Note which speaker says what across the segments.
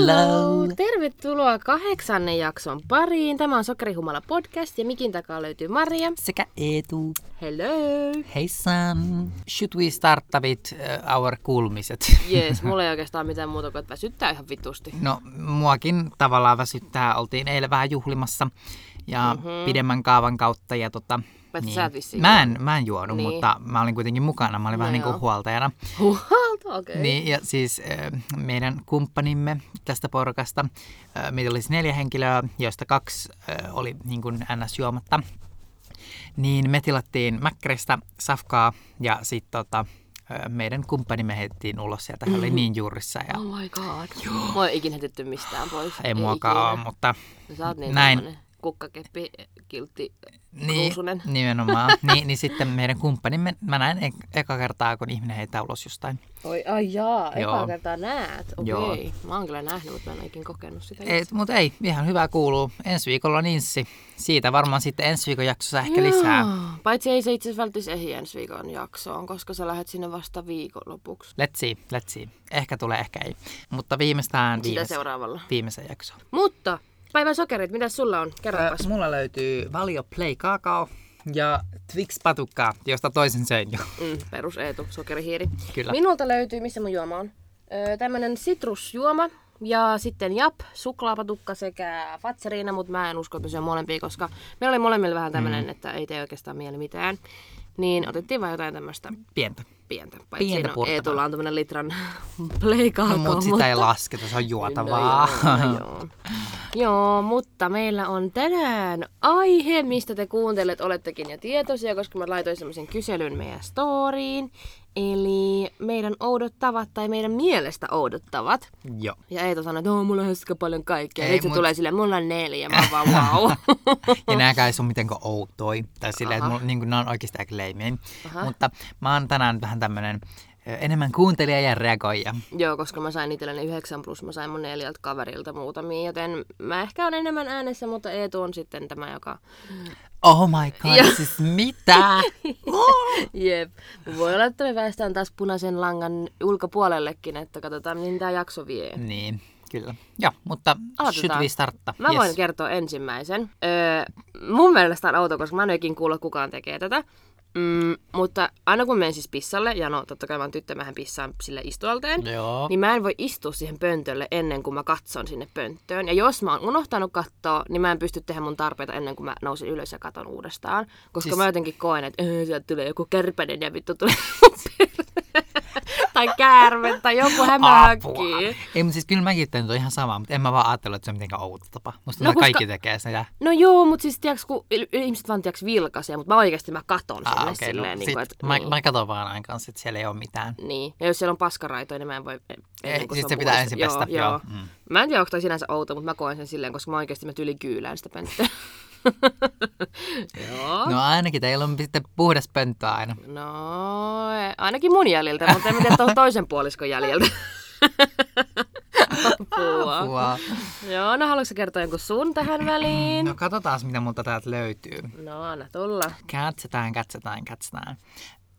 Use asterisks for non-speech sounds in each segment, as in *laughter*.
Speaker 1: Hello!
Speaker 2: Tervetuloa kahdeksannen jakson pariin. Tämä on Sokerihumala podcast ja mikin takaa löytyy Maria.
Speaker 1: Sekä Eetu.
Speaker 2: Hello!
Speaker 1: Heissan! Should we start with uh, our kuulumiset?
Speaker 2: Jees, mulla ei oikeastaan mitään muuta kuin, että väsyttää ihan vitusti.
Speaker 1: No, muakin tavallaan väsyttää. Oltiin eilen vähän juhlimassa ja mm-hmm. pidemmän kaavan kautta. Ja tota,
Speaker 2: Paitsi sä et vissiin
Speaker 1: mä, en, mä en juonut,
Speaker 2: Niin.
Speaker 1: mutta mä olin kuitenkin mukana. Mä olin
Speaker 2: No
Speaker 1: vähän niin kuin huoltajana.
Speaker 2: Huolta, okei. Okay.
Speaker 1: Niin, ja siis äh, meidän kumppanimme tästä porukasta, äh, meitä olisi neljä henkilöä, joista kaksi äh, oli niin kuin ns. juomatta. Niin me tilattiin Mäkkäristä safkaa ja sitten tota, meidän kumppanimme heitettiin ulos sieltä. Hän oli niin juurissa ja
Speaker 2: Oh my god. Joo. Mua ei ikinä heitetty mistään pois.
Speaker 1: ei muakaan ole, mutta
Speaker 2: oot niin
Speaker 1: näin.
Speaker 2: Kukkakeppi, kiltti,
Speaker 1: niin,
Speaker 2: ruusunen.
Speaker 1: nimenomaan. *laughs* niin, niin sitten meidän kumppanimme, mä näin ek- eka kertaa, kun ihminen heittää ulos jostain.
Speaker 2: Oi, ai jaa,
Speaker 1: Joo.
Speaker 2: ekaa kertaa näet. Okei. Okay. Mä oon kyllä nähnyt, mutta mä en ikinä kokenut sitä.
Speaker 1: Ei, mutta ei, ihan hyvä kuuluu. Ensi viikolla on inssi. Siitä varmaan sitten ensi viikon jaksossa ehkä lisää.
Speaker 2: Joo. Paitsi ei se itse asiassa välttis ehdi ensi viikon jaksoon, koska sä lähdet sinne vasta viikonlopuksi.
Speaker 1: Let's see, let's see. Ehkä tulee, ehkä ei. Mutta viimeistään viimeis-
Speaker 2: seuraavalla.
Speaker 1: viimeisen jakson.
Speaker 2: Mutta päivän sokerit, mitä sulla on? Kerropas.
Speaker 1: mulla löytyy Valio Play Kakao ja Twix Patukkaa, josta toisen söin jo.
Speaker 2: Mm, perus Eetu, sokerihiiri.
Speaker 1: Kyllä.
Speaker 2: Minulta löytyy, missä mun juoma on? Öö, tämmönen sitrusjuoma ja sitten jap, suklaapatukka sekä fatseriina, mutta mä en usko, että mä syön molempia, koska meillä oli molemmilla vähän tämmönen, mm. että ei tee oikeastaan mieli mitään. Niin otettiin vaan jotain tämmöistä
Speaker 1: Pientä.
Speaker 2: Pientä. Paitsi
Speaker 1: Pientä
Speaker 2: no,
Speaker 1: purtavaa.
Speaker 2: Eetulla on tämmönen litran *laughs* play
Speaker 1: No, mutta sitä ei lasketa, se on juotavaa.
Speaker 2: No, joo, no, joo. joo, mutta meillä on tänään aihe, mistä te kuuntelet, olettekin jo tietoisia, koska mä laitoin semmoisen kyselyn meidän storyin. Eli meidän oudottavat tai meidän mielestä oudottavat.
Speaker 1: Joo.
Speaker 2: Ja Eetu sanoi, että "Oo, mulla on häskä paljon kaikkea.
Speaker 1: Ei,
Speaker 2: Ei, Nyt se
Speaker 1: mut-
Speaker 2: tulee silleen, mulla on neljä. Mä vaan wow. *laughs*
Speaker 1: Ja nääkään ei ole mitenkään outoi. Tai silleen, että mulla, niin kuin, ne on oikeasti aika leimiä. Mutta mä oon tänään vähän tämmönen enemmän kuuntelija ja reagoija.
Speaker 2: Joo, koska mä sain itselleni 9 plus, mä sain mun neljältä kaverilta muutamia, joten mä ehkä on enemmän äänessä, mutta Eetu on sitten tämä, joka
Speaker 1: Oh my god,
Speaker 2: Joo.
Speaker 1: siis mitä? *laughs*
Speaker 2: Jep. Voi olla, että me päästään taas punaisen langan ulkopuolellekin, että katsotaan, mihin tämä jakso vie.
Speaker 1: niin, kyllä. Joo, mutta
Speaker 2: Aloitetaan.
Speaker 1: should we startta?
Speaker 2: Mä voin kertoa ensimmäisen. Öö, mun mielestä on outo, koska mä en ole ikinä kuullut, kukaan tekee tätä. Mm, mutta aina kun menen siis pissalle, ja no totta kai oon tyttö, mähän pissaan sille istualteen,
Speaker 1: Joo.
Speaker 2: niin mä en voi istua siihen pöntölle ennen kuin mä katson sinne pönttöön. Ja jos mä oon unohtanut katsoa, niin mä en pysty tehdä mun tarpeita ennen kuin mä nousin ylös ja katon uudestaan. Koska
Speaker 1: Siis-
Speaker 2: mä jotenkin koen, että öö, sieltä tulee joku kärpänen ja vittu tulee mun perään." Tai käärme tai joku hämähäkkii.
Speaker 1: Ei, mutta siis kyllä mäkin toi ihan sama, mutta en mä vaan ajatellut, että se on mitenkään outo tapa. Musta
Speaker 2: No,
Speaker 1: no,
Speaker 2: koska-
Speaker 1: kaikki tekee sitä.
Speaker 2: No joo, mutta siis tiiäks, kun ihmiset vaan tiiäks vilkaisee, mutta mä oikeasti mä katon sinne
Speaker 1: Ah,
Speaker 2: ah,
Speaker 1: okei,
Speaker 2: silleen.
Speaker 1: no,
Speaker 2: niin
Speaker 1: sit,
Speaker 2: kuin, että,
Speaker 1: mä,
Speaker 2: niin,
Speaker 1: mä katson vaan aina kanssa, että siellä ei ole mitään.
Speaker 2: niin. Ja jos siellä on paskaraitoja, niin mä en voi...
Speaker 1: Ei,
Speaker 2: ennen kuin
Speaker 1: siis
Speaker 2: on
Speaker 1: se pitää ensin pestä,
Speaker 2: Joo,
Speaker 1: joo,
Speaker 2: joo.
Speaker 1: mm.
Speaker 2: Mä en tiedä, onko toi sinänsä outo, mutta mä koen sen silleen, koska mä oikeasti mä tyli kyylään sitä pönttöä. *laughs* joo.
Speaker 1: No ainakin teillä on sitten puhdas pönttö aina.
Speaker 2: No, ainakin mun jäljiltä, mutta en tiedä tuon toisen puoliskon jäljiltä. Apua.
Speaker 1: Apua.
Speaker 2: Joo, no haluatko kertoa jonkun sun tähän väliin?
Speaker 1: No katsotaan, mitä multa täältä löytyy.
Speaker 2: No, anna tulla.
Speaker 1: Katsotaan, katsotaan, katsotaan.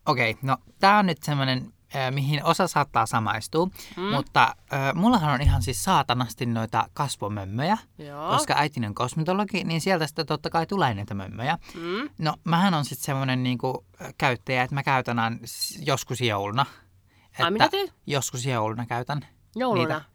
Speaker 1: Okei, no tää on nyt semmonen, mihin osa saattaa samaistua, mm. mutta äh, mullahan on ihan siis saatanasti noita kasvomömmöjä,
Speaker 2: Joo.
Speaker 1: koska äitini on kosmetologi, niin sieltä sitten totta kai tulee näitä mömmöjä.
Speaker 2: Mm.
Speaker 1: No mähän on sitten semmonen niinku äh, käyttäjä, että mä käytän aina joskus jouluna.
Speaker 2: Ai, mitä teet?
Speaker 1: Joskus jouluna käytän.
Speaker 2: Jouluna?
Speaker 1: Niitä.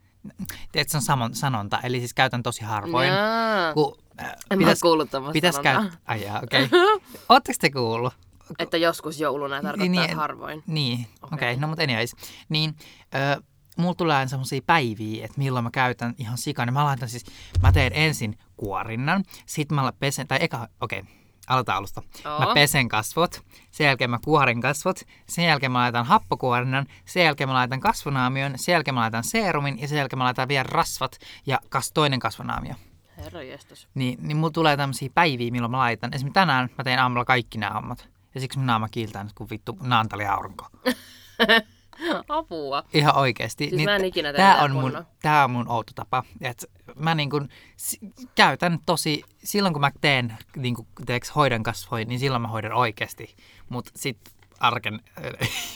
Speaker 1: Tiedätkö, se on samon, sanonta, eli siis käytän tosi harvoin.
Speaker 2: Jaa.
Speaker 1: Kun, äh,
Speaker 2: En mä oo kuullut tämmöistä
Speaker 1: pitäis
Speaker 2: sanontaa.
Speaker 1: käyttää. Ai okei. *laughs* Okay. Ootteko te kuullut?
Speaker 2: Että joskus jouluna tarkoittaa
Speaker 1: Niin,
Speaker 2: harvoin.
Speaker 1: Niin, okei, okay.
Speaker 2: Okei.
Speaker 1: no mutta anyways. Niin, ö, mulla tulee aina semmosia päiviä, että milloin mä käytän ihan sikana. Mä laitan siis, mä teen ensin kuorinnan, sit mä pesen, tai eka, okei, okay, aloitetaan alusta.
Speaker 2: Oo.
Speaker 1: Mä pesen kasvot, sen jälkeen mä kuorin kasvot, sen jälkeen mä laitan happokuorinnan, sen jälkeen mä laitan kasvonaamion, sen jälkeen mä laitan seerumin ja sen jälkeen mä laitan vielä rasvat ja kas, toinen kasvonaamio.
Speaker 2: Herra jestas.
Speaker 1: Niin, niin mulla tulee tämmöisiä päiviä, milloin mä laitan. Esimerkiksi tänään mä tein aamulla kaikki nämä hommat. Ja siksi mun naama kiiltää nyt kuin vittu naantali aurinko. *laughs*
Speaker 2: Apua.
Speaker 1: Ihan oikeesti.
Speaker 2: Siis mä en ikinä
Speaker 1: tää on, mun, tää on mun outo tapa. Et mä niin kun, s- käytän tosi, silloin kun mä teen, niin kun, teeks, hoidan kasvoja, niin silloin mä hoidan oikeasti. Mutta sit arken...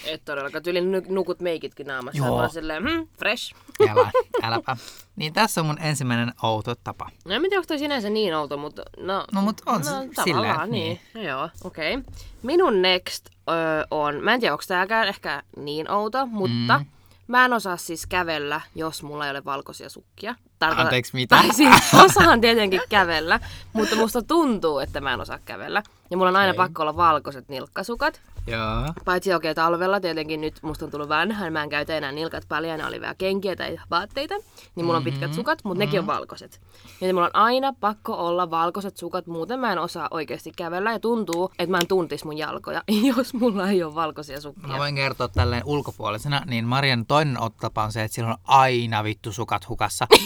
Speaker 2: Et todellakaan. Tyylin nu- nukut meikitkin naamassa.
Speaker 1: Joo.
Speaker 2: Vaan silleen, hmm, fresh.
Speaker 1: Älä, äläpä. Niin tässä on mun ensimmäinen outo tapa.
Speaker 2: No en tiedä, onko toi sinänsä niin outo, mutta no...
Speaker 1: No, mut on
Speaker 2: no,
Speaker 1: silleen,
Speaker 2: niin. No, joo, okei. Okay. Minun next ö, on, mä en tiedä, onko tääkään ehkä niin outo, mutta mm. mä en osaa siis kävellä, jos mulla ei ole valkoisia sukkia. Tarkoitan-
Speaker 1: Anteeksi, mitä?
Speaker 2: Tai siis osaan tietenkin kävellä, mutta musta tuntuu, että mä en osaa kävellä. Ja mulla on aina
Speaker 1: Okei.
Speaker 2: pakko olla valkoiset nilkkasukat.
Speaker 1: Joo.
Speaker 2: Paitsi okei, okay, talvella tietenkin nyt musta on tullut vanha, mä en käytä enää nilkat paljaana, oli vielä kenkiä tai vaatteita, niin mulla on
Speaker 1: Mhm.
Speaker 2: pitkät sukat, mutta nekin on valkoiset. Ja mulla on aina pakko olla valkoiset sukat, muuten mä en osaa oikeasti kävellä ja tuntuu, että mä en tuntis mun jalkoja, *laughs* jos mulla ei ole valkoisia sukkia.
Speaker 1: Mä voin kertoa tälleen ulkopuolisena, niin Marian toinen ottapa on se, että sillä on aina vittu sukat hukassa. *laughs*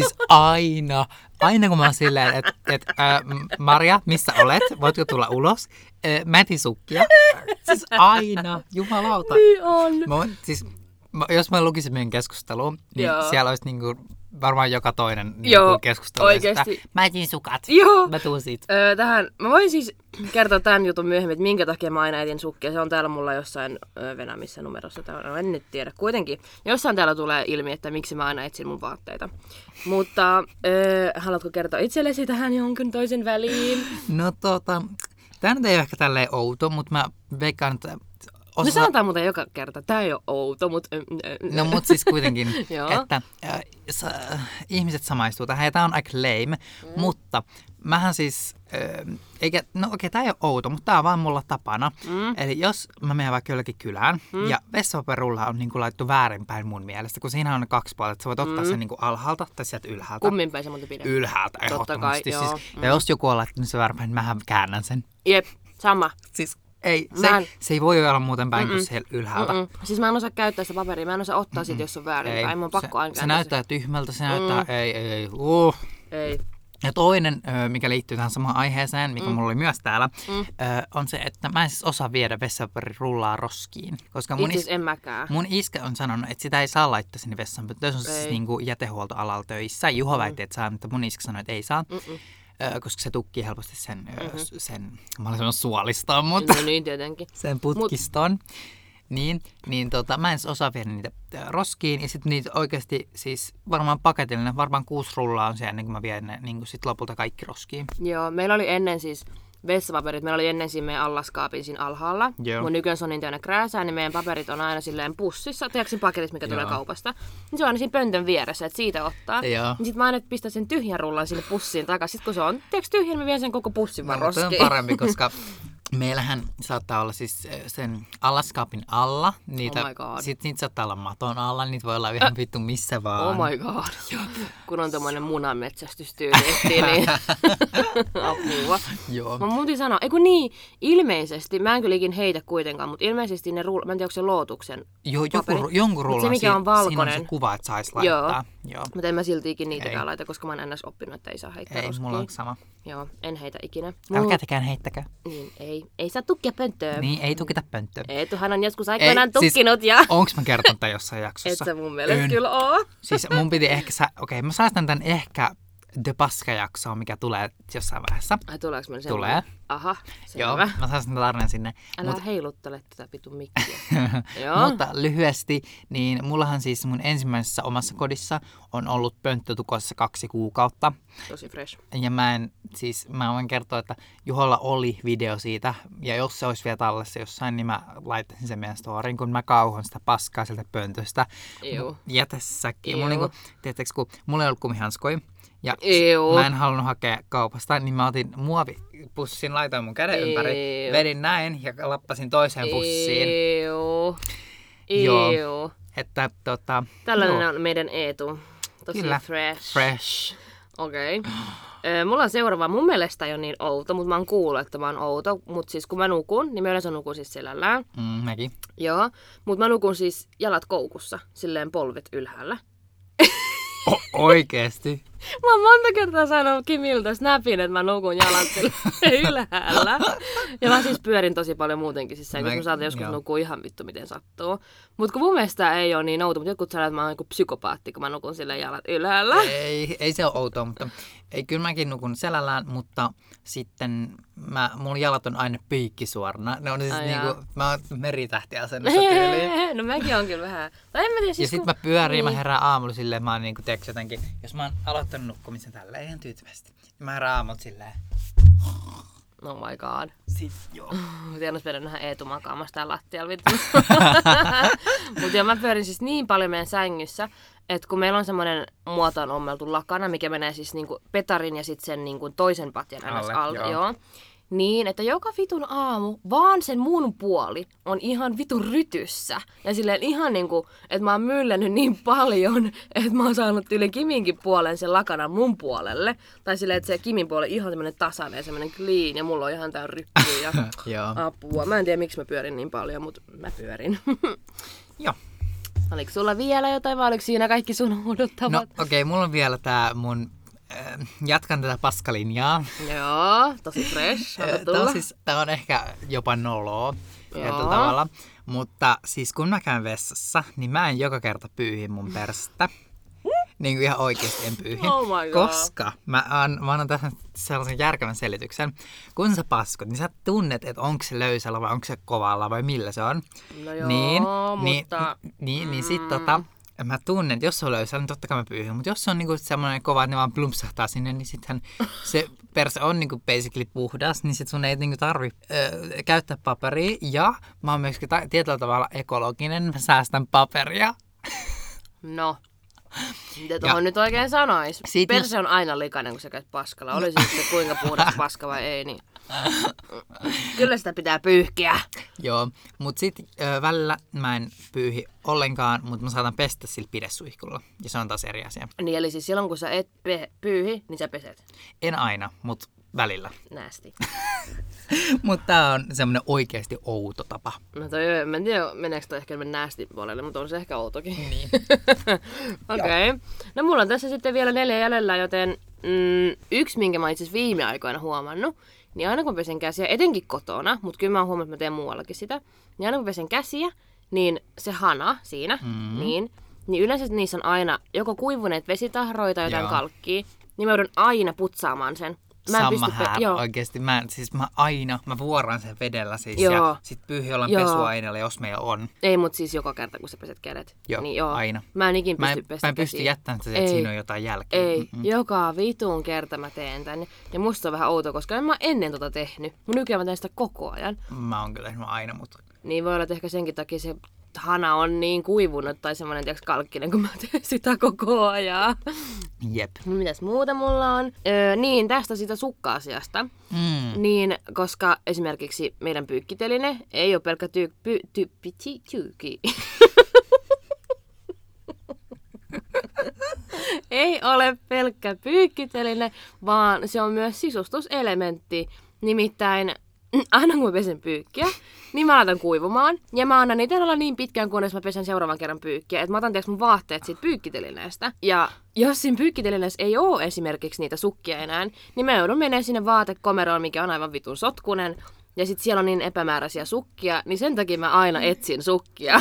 Speaker 1: siis aina. Aina kun mä oon silleen, että et, äh, Maria, missä olet? Voitko tulla ulos? Äh, mätisukkia. Siis aina. Jumalauta.
Speaker 2: Niin on.
Speaker 1: Mä siis, mä, jos mä lukisin meidän keskusteluun, niin
Speaker 2: Joo.
Speaker 1: siellä olisi niinku, varmaan joka toinen niinku
Speaker 2: Joo,
Speaker 1: keskustelu.
Speaker 2: oikeesti.
Speaker 1: Sitä, mä etin sukat.
Speaker 2: Joo.
Speaker 1: Mä tuun siitä.
Speaker 2: Öö, tähän, mä voin siis kertoa tämän jutun myöhemmin, että minkä takia mä aina etin sukkia. Se on täällä mulla jossain öö, Venä, missä numerossa tämä on, en nyt tiedä. Kuitenkin, jossain täällä tulee ilmi, että miksi mä aina etsin mun vaatteita. Mutta öö, haluatko kertoa itsellesi tähän jonkin toisen väliin?
Speaker 1: No tota, tää nyt ei ole ehkä tälleen outo, mutta mä veikkaan, että
Speaker 2: Me
Speaker 1: osa...
Speaker 2: sanotaan muuten joka kerta, tää ei ole outo, mutta...
Speaker 1: No mut siis kuitenkin, *laughs* että äh, sa, ihmiset samaistuu tähän ja tää on aika lame, mm. mutta mähän siis, äh, eikä, no okei tää ei ole outo, mutta tää on vaan mulla tapana.
Speaker 2: Mm.
Speaker 1: Eli jos mä menen vaikka jollekin kylään mm. ja vessapaperulla on niinku laittu väärinpäin mun mielestä, kun siinä on kaksi puolta, että sä voit ottaa
Speaker 2: Mm.
Speaker 1: sen niinku alhaalta tai sieltä ylhäältä.
Speaker 2: Kummin päin se muuten pidä.
Speaker 1: Ylhäältä
Speaker 2: Totta
Speaker 1: ehdottomasti.
Speaker 2: kai, joo.
Speaker 1: siis,
Speaker 2: Mm.
Speaker 1: Ja jos joku on laittanut sen väärinpäin, niin mähän käännän sen.
Speaker 2: Jep, sama.
Speaker 1: Siis ei, se,
Speaker 2: Mä en-
Speaker 1: se ei voi olla muuten päin kuin
Speaker 2: Mm-mm.
Speaker 1: siellä ylhäältä.
Speaker 2: Mm-mm. Siis mä en osaa käyttää sitä paperia, mä en osaa ottaa sit, jos on väärinpäin. Mun on pakko
Speaker 1: se, se näyttää tyhmältä, se näyttää, ei, ei, ei, uh.
Speaker 2: Ei.
Speaker 1: Ja toinen, mikä liittyy tähän samaan aiheeseen, mikä mm. mulla oli myös täällä,
Speaker 2: Mm.
Speaker 1: on se, että mä en siis osaa viedä vessapaperullaa roskiin. Koska mun, is,
Speaker 2: en mäkään.
Speaker 1: mun iskä on sanonut, että sitä ei saa laittaa sinne vessaan. Se on siis
Speaker 2: Ei.
Speaker 1: niinku jätehuoltoalalla töissä. Juho väitti, että saa, mutta mun iskä sanoi, että ei saa.
Speaker 2: Mm-mm.
Speaker 1: Koska se tukkii helposti sen, mm-hmm. sen mä olin sanonut suolistoon, mutta
Speaker 2: No niin, tietenkin. *laughs*
Speaker 1: sen putkiston. Niin, niin tota, mä en osaa viedä niitä roskiin. Ja sitten niitä oikeasti siis varmaan paketillinen, varmaan kuusi rullaa on se ennen kuin mä vien ne niin sit lopulta kaikki roskiin.
Speaker 2: Joo, meillä oli ennen siis vessapaperit, meillä oli ennen siinä meidän allaskaapin siinä alhaalla.
Speaker 1: Joo.
Speaker 2: Mun nykyään se on niin täynnä krääsää, niin meidän paperit on aina silleen pussissa, tiedätkö paketissa, mikä tulee
Speaker 1: Joo.
Speaker 2: kaupasta. Niin se on aina siinä pöntön vieressä, että siitä ottaa.
Speaker 1: Joo.
Speaker 2: Niin sit mä aina pistän sen tyhjän rullan sinne pussiin takaisin. Sitten kun se on, tiedätkö tyhjä, niin mä vien sen koko pussin vaan
Speaker 1: No, on
Speaker 2: roskiin.
Speaker 1: parempi, koska *laughs* meillähän saattaa olla siis ö, sen allaskaapin alla. Niitä,
Speaker 2: Oh my God.
Speaker 1: Sit niitä saattaa olla maton alla, niitä voi olla ihan vittu missä vaan.
Speaker 2: Oh my god. *laughs* Kun on tommonen munanmetsästystyyli, niin *laughs* apua.
Speaker 1: Joo.
Speaker 2: Mä muutin sanoa, eikö niin, ilmeisesti, mä en kyllä ikin heitä kuitenkaan, mutta ilmeisesti ne rull, mä en tiedä, onko se lootuksen
Speaker 1: Jo, joku, jonkun
Speaker 2: Mut se,
Speaker 1: rullan,
Speaker 2: mikä on
Speaker 1: siinä on
Speaker 2: valkoinen.
Speaker 1: se kuva, että sais
Speaker 2: Joo.
Speaker 1: laittaa. Joo.
Speaker 2: Mutta en mä silti ikin niitäkään
Speaker 1: Ei.
Speaker 2: laita, koska mä oon ennäs oppinut, että ei saa heittää
Speaker 1: Ei,
Speaker 2: roskiin.
Speaker 1: mulla on sama.
Speaker 2: Joo, en heitä ikinä.
Speaker 1: Älkää tekään heittäkää.
Speaker 2: Niin, ei. Ei saa tukkia pönttöön.
Speaker 1: Niin, ei tukita pönttöä.
Speaker 2: Eetuhan on joskus aikoinaan
Speaker 1: Ei, siis-
Speaker 2: tukkinut ja...
Speaker 1: Onks mä kertonut tämän jossain
Speaker 2: Et
Speaker 1: jaksossa?
Speaker 2: sä mun mielestä
Speaker 1: En.
Speaker 2: kyllä oo.
Speaker 1: Siis mun piti ehkä, sä... okei mä säästän tän ehkä The Paska-jaksoa, mikä tulee jossain vaiheessa.
Speaker 2: Ai tuleeko meillä
Speaker 1: Tulee.
Speaker 2: Aha,
Speaker 1: Joo,
Speaker 2: selvä.
Speaker 1: mä säästän tämän tarinan sinne.
Speaker 2: Älä
Speaker 1: Mut,
Speaker 2: heiluttele tätä vitun mikkiä. *laughs* Joo.
Speaker 1: mutta lyhyesti, niin mullahan siis mun ensimmäisessä omassa kodissa on ollut pönttötukossa kaksi kuukautta.
Speaker 2: Tosi fresh.
Speaker 1: Ja mä en, siis mä voin kertoa, että Juholla oli video siitä, ja jos se olisi vielä tallessa jossain, niin mä laittaisin sen meidän storyin, kun mä kauhon sitä paskaa sieltä pöntöstä.
Speaker 2: Joo.
Speaker 1: Ja
Speaker 2: Joo.
Speaker 1: mulla niinku, tiedättekö, kun mulla ei ollut kumihanskoja, ja
Speaker 2: Joo.
Speaker 1: mä en halunnut hakea kaupasta, niin mä otin muovipussin, laitoin mun käden ympäri,
Speaker 2: Joo.
Speaker 1: vedin näin ja lappasin toiseen pussiin.
Speaker 2: Joo.
Speaker 1: Joo.
Speaker 2: Joo.
Speaker 1: Että tota,
Speaker 2: Tällainen
Speaker 1: joo,
Speaker 2: on meidän Eetu. Tosi
Speaker 1: Kyllä.
Speaker 2: fresh.
Speaker 1: fresh.
Speaker 2: Okei. Okay. Mulla on seuraava. Mun mielestä ei ole niin outo, mutta mä oon kuullut, että mä oon outo. Mutta siis kun mä nukun, niin mä yleensä nukun siis selällään.
Speaker 1: Mm, mäkin.
Speaker 2: Joo. Mutta mä nukun siis jalat koukussa, silleen polvet ylhäällä.
Speaker 1: O- oikeesti. *laughs*
Speaker 2: Mä oon monta kertaa sanonut Kimiltä snapin, että mä nukun jalat *laughs* ylhäällä. Ja mä siis pyörin tosi paljon muutenkin siis sängyssä. Mä, mä saatan joskus joo. nukkua ihan vittu miten sattuu. Mutta kun mun mielestä ei ole niin outo, mutta jotkut sanoo, että mä oon niinku psykopaatti, kun mä nukun sille jalat ylhäällä.
Speaker 1: Ei, ei se ole outoa, mutta ei, kyllä mäkin nukun selällään, mutta sitten mä, mun jalat on aina piikkisuorana. Ne on siis Ai niinku, mä oon meritähtiasennossa tyyliin. *laughs*
Speaker 2: no mäkin on kyllä vähän. Tai en mä tiedä, siis
Speaker 1: ja sit kun... mä pyörin, niin. mä herään aamulla silleen, mä oon niinku teks jotenkin, jos mä oon aloittanut nukkumisen tällä ihan tyytyvästi, mä aamulla silleen.
Speaker 2: Oh my god.
Speaker 1: Sit joo. *laughs*
Speaker 2: Tiedän, että nähdä Eetu makaamassa täällä lattialla vittu. *laughs* Mutta joo, mä pyörin siis niin paljon meidän sängyssä, että kun meillä on semmoinen muotoon ommeltu lakana, mikä menee siis niinku petarin ja sitten sen niinku toisen patjan alle, alta, joo. joo. Niin, että joka vitun aamu vaan sen mun puoli on ihan vitun rytyssä. Ja silleen ihan niinku, että mä oon myllännyt niin paljon, että mä oon saanut yli Kiminkin puolen sen lakanan mun puolelle. Tai silleen, että se Kimin puoli ihan semmonen tasainen ja semmonen clean ja mulla on ihan tää rykkyä ja *laughs* apua. Mä en tiedä miksi mä pyörin niin paljon, mutta mä pyörin. *laughs*
Speaker 1: Joo.
Speaker 2: Oliko sulla vielä jotain vai oliko siinä kaikki sun odottavat? No
Speaker 1: okei, okay, mulla on vielä tää mun jatkan tätä paskalinjaa.
Speaker 2: Joo, tosi fresh.
Speaker 1: Tämä on, siis, tämä on ehkä jopa noloa tavalla. Mutta siis kun mä käyn vessassa, niin mä en joka kerta pyyhi mun perstä. Niin kuin ihan oikeasti en pyyhi.
Speaker 2: Oh.
Speaker 1: Koska mä, an, mä annan tässä sellaisen järkevän selityksen. Kun sä paskot, niin sä tunnet, että onko se löysällä vai onko se kovalla vai millä se on.
Speaker 2: No joo, niin,
Speaker 1: mutta... Niin, niin, niin sit tota, mä tunnen, että jos se on löysä, niin totta kai mä pyyhin. Mutta jos se on niinku semmoinen kova, että ne vaan plumpsahtaa sinne, niin sittenhän *laughs* se perse on niinku basically puhdas, niin sit sun ei niinku tarvi öö, käyttää paperia. Ja mä oon myöskin ta- tietyllä tavalla ekologinen, mä säästän paperia.
Speaker 2: No, mitä tuohon nyt oikein sanois? Siitä Perse on aina likainen, kun sä käyt paskalla. Oli se kuinka puhdas paska vai ei, niin kyllä sitä pitää pyyhkiä.
Speaker 1: Joo, mutta sitten välillä mä en pyyhi ollenkaan, mutta mä saatan pestä sillä pidesuihkulla. Ja se on taas eri asia.
Speaker 2: Niin, eli siis silloin kun sä et pe- pyyhi, niin sä peset?
Speaker 1: En aina, mutta välillä.
Speaker 2: Nästi. *laughs*
Speaker 1: mutta tämä on semmoinen oikeasti outo tapa.
Speaker 2: No toi, mä en tiedä, meneekö toi ehkä näästi puolelle, mutta on se ehkä outokin.
Speaker 1: Niin. *laughs*
Speaker 2: Okei. Okay. No mulla on tässä sitten vielä neljä jäljellä, joten mm, yksi, minkä mä itse viime aikoina huomannut, niin aina kun pesen käsiä, etenkin kotona, mutta kyllä mä oon huomannut, että mä teen muuallakin sitä, niin aina kun pesen käsiä, niin se hana siinä, mm. niin, niin yleensä niissä on aina joko kuivuneet vesitahroita tai jotain Joo. kalkkia, niin mä joudun aina putsaamaan sen.
Speaker 1: Mä Sama pysty, pe- joo. oikeesti. Mä, siis mä aina, mä vuoran sen vedellä siis joo. ja sit pyyhi ollaan pesuaineella, jos meillä on.
Speaker 2: Ei, mut siis joka kerta, kun sä peset kädet.
Speaker 1: Joo,
Speaker 2: niin joo.
Speaker 1: aina.
Speaker 2: Mä en ikin
Speaker 1: pysty
Speaker 2: pestä
Speaker 1: Mä en pysty jättämään sitä, että siinä on jotain jälkeä.
Speaker 2: Ei, Mm-mm. joka vitun kerta mä teen tän. Ja musta on vähän outo, koska en mä ennen tota tehnyt. Mun nykyään mä teen sitä koko ajan.
Speaker 1: Mä oon kyllä aina, mutta...
Speaker 2: Niin voi olla, että ehkä senkin takia se hana on niin kuivunut tai semmoinen tiiäks, kalkkinen, kun mä teen sitä koko ajan.
Speaker 1: Jep.
Speaker 2: Mitäs muuta mulla on? Öö, niin, tästä sitä sukka-asiasta.
Speaker 1: Mm.
Speaker 2: Niin, koska esimerkiksi meidän pyykkiteline ei ole pelkkä tyy... Py, ty, ty, tyyki. *laughs* ei ole pelkkä pyykkiteline, vaan se on myös sisustuselementti. Nimittäin aina kun mä pesen pyykkiä, niin mä laitan kuivumaan. Ja mä annan niitä olla niin pitkään, kunnes mä pesen seuraavan kerran pyykkiä. Että mä otan mun vaatteet siitä pyykkitelineestä. Ja jos siinä pyykkitelineessä ei ole esimerkiksi niitä sukkia enää, niin mä joudun menemään sinne vaatekomeroon, mikä on aivan vitun sotkunen. Ja sitten siellä on niin epämääräisiä sukkia, niin sen takia mä aina etsin sukkia.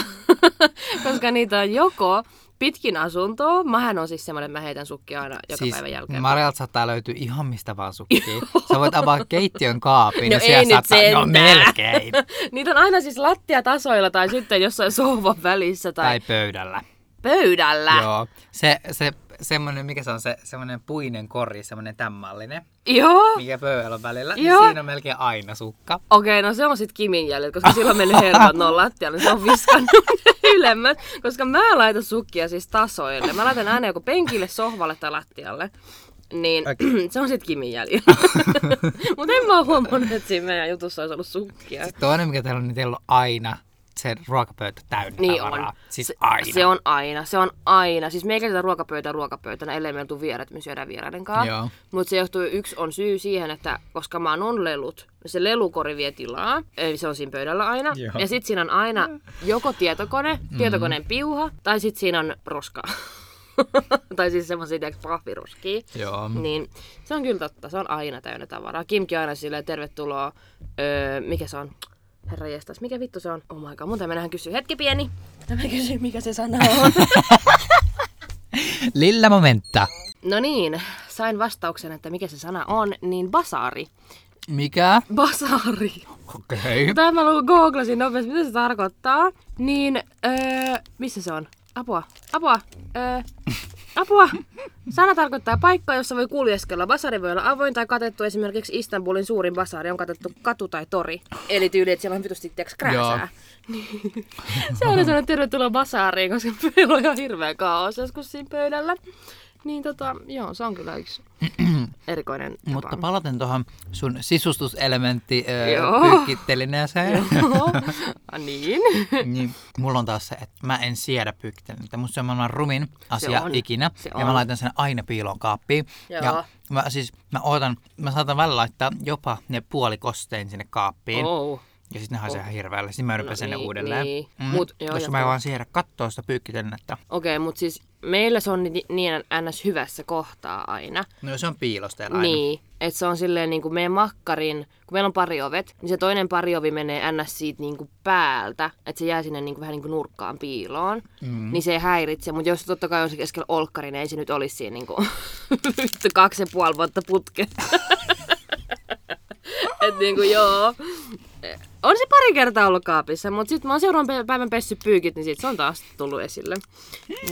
Speaker 2: *laughs* Koska niitä on joko pitkin asuntoa. Mähän on siis semmoinen, että mä heitän sukkia aina joka siis päivän jälkeen.
Speaker 1: Marjalta saattaa löytyä ihan mistä vaan sukkia. *laughs* Sä voit avaa keittiön kaapin *laughs*
Speaker 2: no
Speaker 1: ja siellä saattaa,
Speaker 2: no
Speaker 1: melkein. *laughs*
Speaker 2: Niitä on aina siis lattiatasoilla tai sitten jossain sohvan välissä. Tai,
Speaker 1: tai pöydällä.
Speaker 2: Pöydällä?
Speaker 1: Joo. Se, se semmoinen, mikä se on se, semmoinen puinen kori, semmoinen tämmällinen.
Speaker 2: Joo.
Speaker 1: Mikä pöydällä on välillä. Niin Joo. Niin siinä on melkein aina sukka.
Speaker 2: Okei, no se on sitten Kimin jäljellä, koska silloin mennyt herrat no lattialle, niin se on viskannut ylemmät. Koska mä laitan sukkia siis tasoille. Mä laitan aina joko penkille, sohvalle tai lattialle. Niin okay. *clears throat* se on sitten Kimin jäljellä. *laughs* Mutta en mä huomannut, että siinä meidän jutussa olisi ollut sukkia.
Speaker 1: Sitten toinen, mikä teillä on, niin teillä on aina se ruokapöytä täynnä
Speaker 2: niin
Speaker 1: tavaraa.
Speaker 2: On.
Speaker 1: Siis aina.
Speaker 2: Se on aina, se on aina. Siis me ei käytetä ruokapöytää ruokapöytänä, ellei meillä tule vierat, me syödään vieraiden kanssa. Mutta se johtuu, yksi on syy siihen, että koska mä on lelut, se lelukori vie tilaa, eli se on siinä pöydällä aina. Joo. Ja sitten siinä on aina joko tietokone, mm. tietokoneen piuha, tai sitten siinä on roskaa. *laughs* tai siis semmoisia, tiedätkö, pahviruskia.
Speaker 1: Joo.
Speaker 2: Niin se on kyllä totta, se on aina täynnä tavaraa. Kimkin on aina silleen, tervetuloa, öö, mikä se on? Herra jestas, mikä vittu se on? Oh my god, mun mennään kysyä. Hetki pieni. Mä kysyn, mikä se sana on. *laughs*
Speaker 1: Lilla momenta.
Speaker 2: no niin, sain vastauksen, että mikä se sana on, niin basaari.
Speaker 1: Mikä?
Speaker 2: Basaari.
Speaker 1: Okei. Okay.
Speaker 2: Tämä mä googlasin nopeasti, mitä se tarkoittaa. Niin, öö, missä se on? Apua, apua, öö, apua. Sana tarkoittaa paikkaa, jossa voi kuljeskella. Basari voi olla avoin tai katettu. Esimerkiksi Istanbulin suurin basari on katettu katu tai tori. Eli tyyli, että siellä on vitusti tiiäks, krääsää. *laughs* Se on sellainen tervetuloa basariin, koska *laughs* meillä on ihan hirveä kaos joskus siinä pöydällä. Niin tota, joo, se on kyllä yksi *clears throat* erikoinen tapa.
Speaker 1: Mutta palaten tuohon sun sisustuselementti pyykkitelineeseen. *laughs*
Speaker 2: Niin. *laughs*
Speaker 1: niin, mulla on taas se, että mä en siedä pyykkitelineitä. Musta se on maailman rumin asia
Speaker 2: on.
Speaker 1: ikinä.
Speaker 2: Se
Speaker 1: ja mä
Speaker 2: on.
Speaker 1: laitan sen aina piiloon kaappiin.
Speaker 2: Joo.
Speaker 1: Ja mä siis, mä ootan, mä saatan välillä laittaa jopa ne puolikostein sinne kaappiin.
Speaker 2: Oh.
Speaker 1: Ja sitten ne haisee ihan hirveälle. Sitten mä ryppäsen ne
Speaker 2: niin,
Speaker 1: uudelleen.
Speaker 2: niin.
Speaker 1: Mm,
Speaker 2: Mut, joo,
Speaker 1: koska mä vaan siedä kattoo sitä pyykkitelinettä.
Speaker 2: Okei, mutta siis meillä se on ni- niin ns. hyvässä kohtaa aina.
Speaker 1: No se on piilosteella aina.
Speaker 2: Niin, että se on silleen niin kuin meidän makkarin, kun meillä on pari ovet, niin se toinen pari ovi menee ns. siitä niin kuin päältä, että se jää sinne niin kuin vähän niin kuin nurkkaan piiloon, mm. niin se ei häiritse, mutta jos totta kai on se keskellä olkkari, niin ei se nyt olisi siinä niin kuin *laughs* kaksi ja puoli vuotta putke. *laughs* Et niin kuin joo. On se pari kertaa ollut kaapissa, mutta sitten mä oon seuraavan pä- päivän pessy pyykit, niin sit se on taas tullut esille.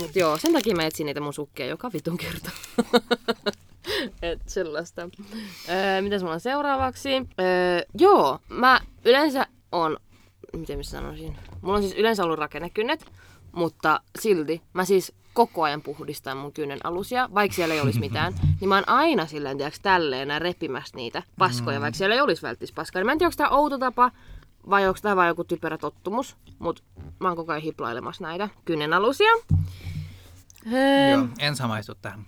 Speaker 2: Mut joo, sen takia mä etsin niitä mun sukkia joka vitun kerta. *laughs* Et sellaista. Öö, mitäs mulla on seuraavaksi? Öö, joo, mä yleensä on, miten mä sanoisin, mulla on siis yleensä ollut rakennekynnet, mutta silti mä siis koko ajan puhdistan mun kynnen alusia, vaikka siellä ei olisi mitään, *laughs* niin mä oon aina silleen, tiiäks, tälleen repimässä niitä paskoja, vaikka siellä ei olisi välttis. Niin mä en tiedä, onko tää outo tapa, vai onko tää vaan joku typerä tottumus, mutta mä oon koko ajan hiplailemassa näitä kynnen alusia. Öö,
Speaker 1: Joo, en samaistu tähän.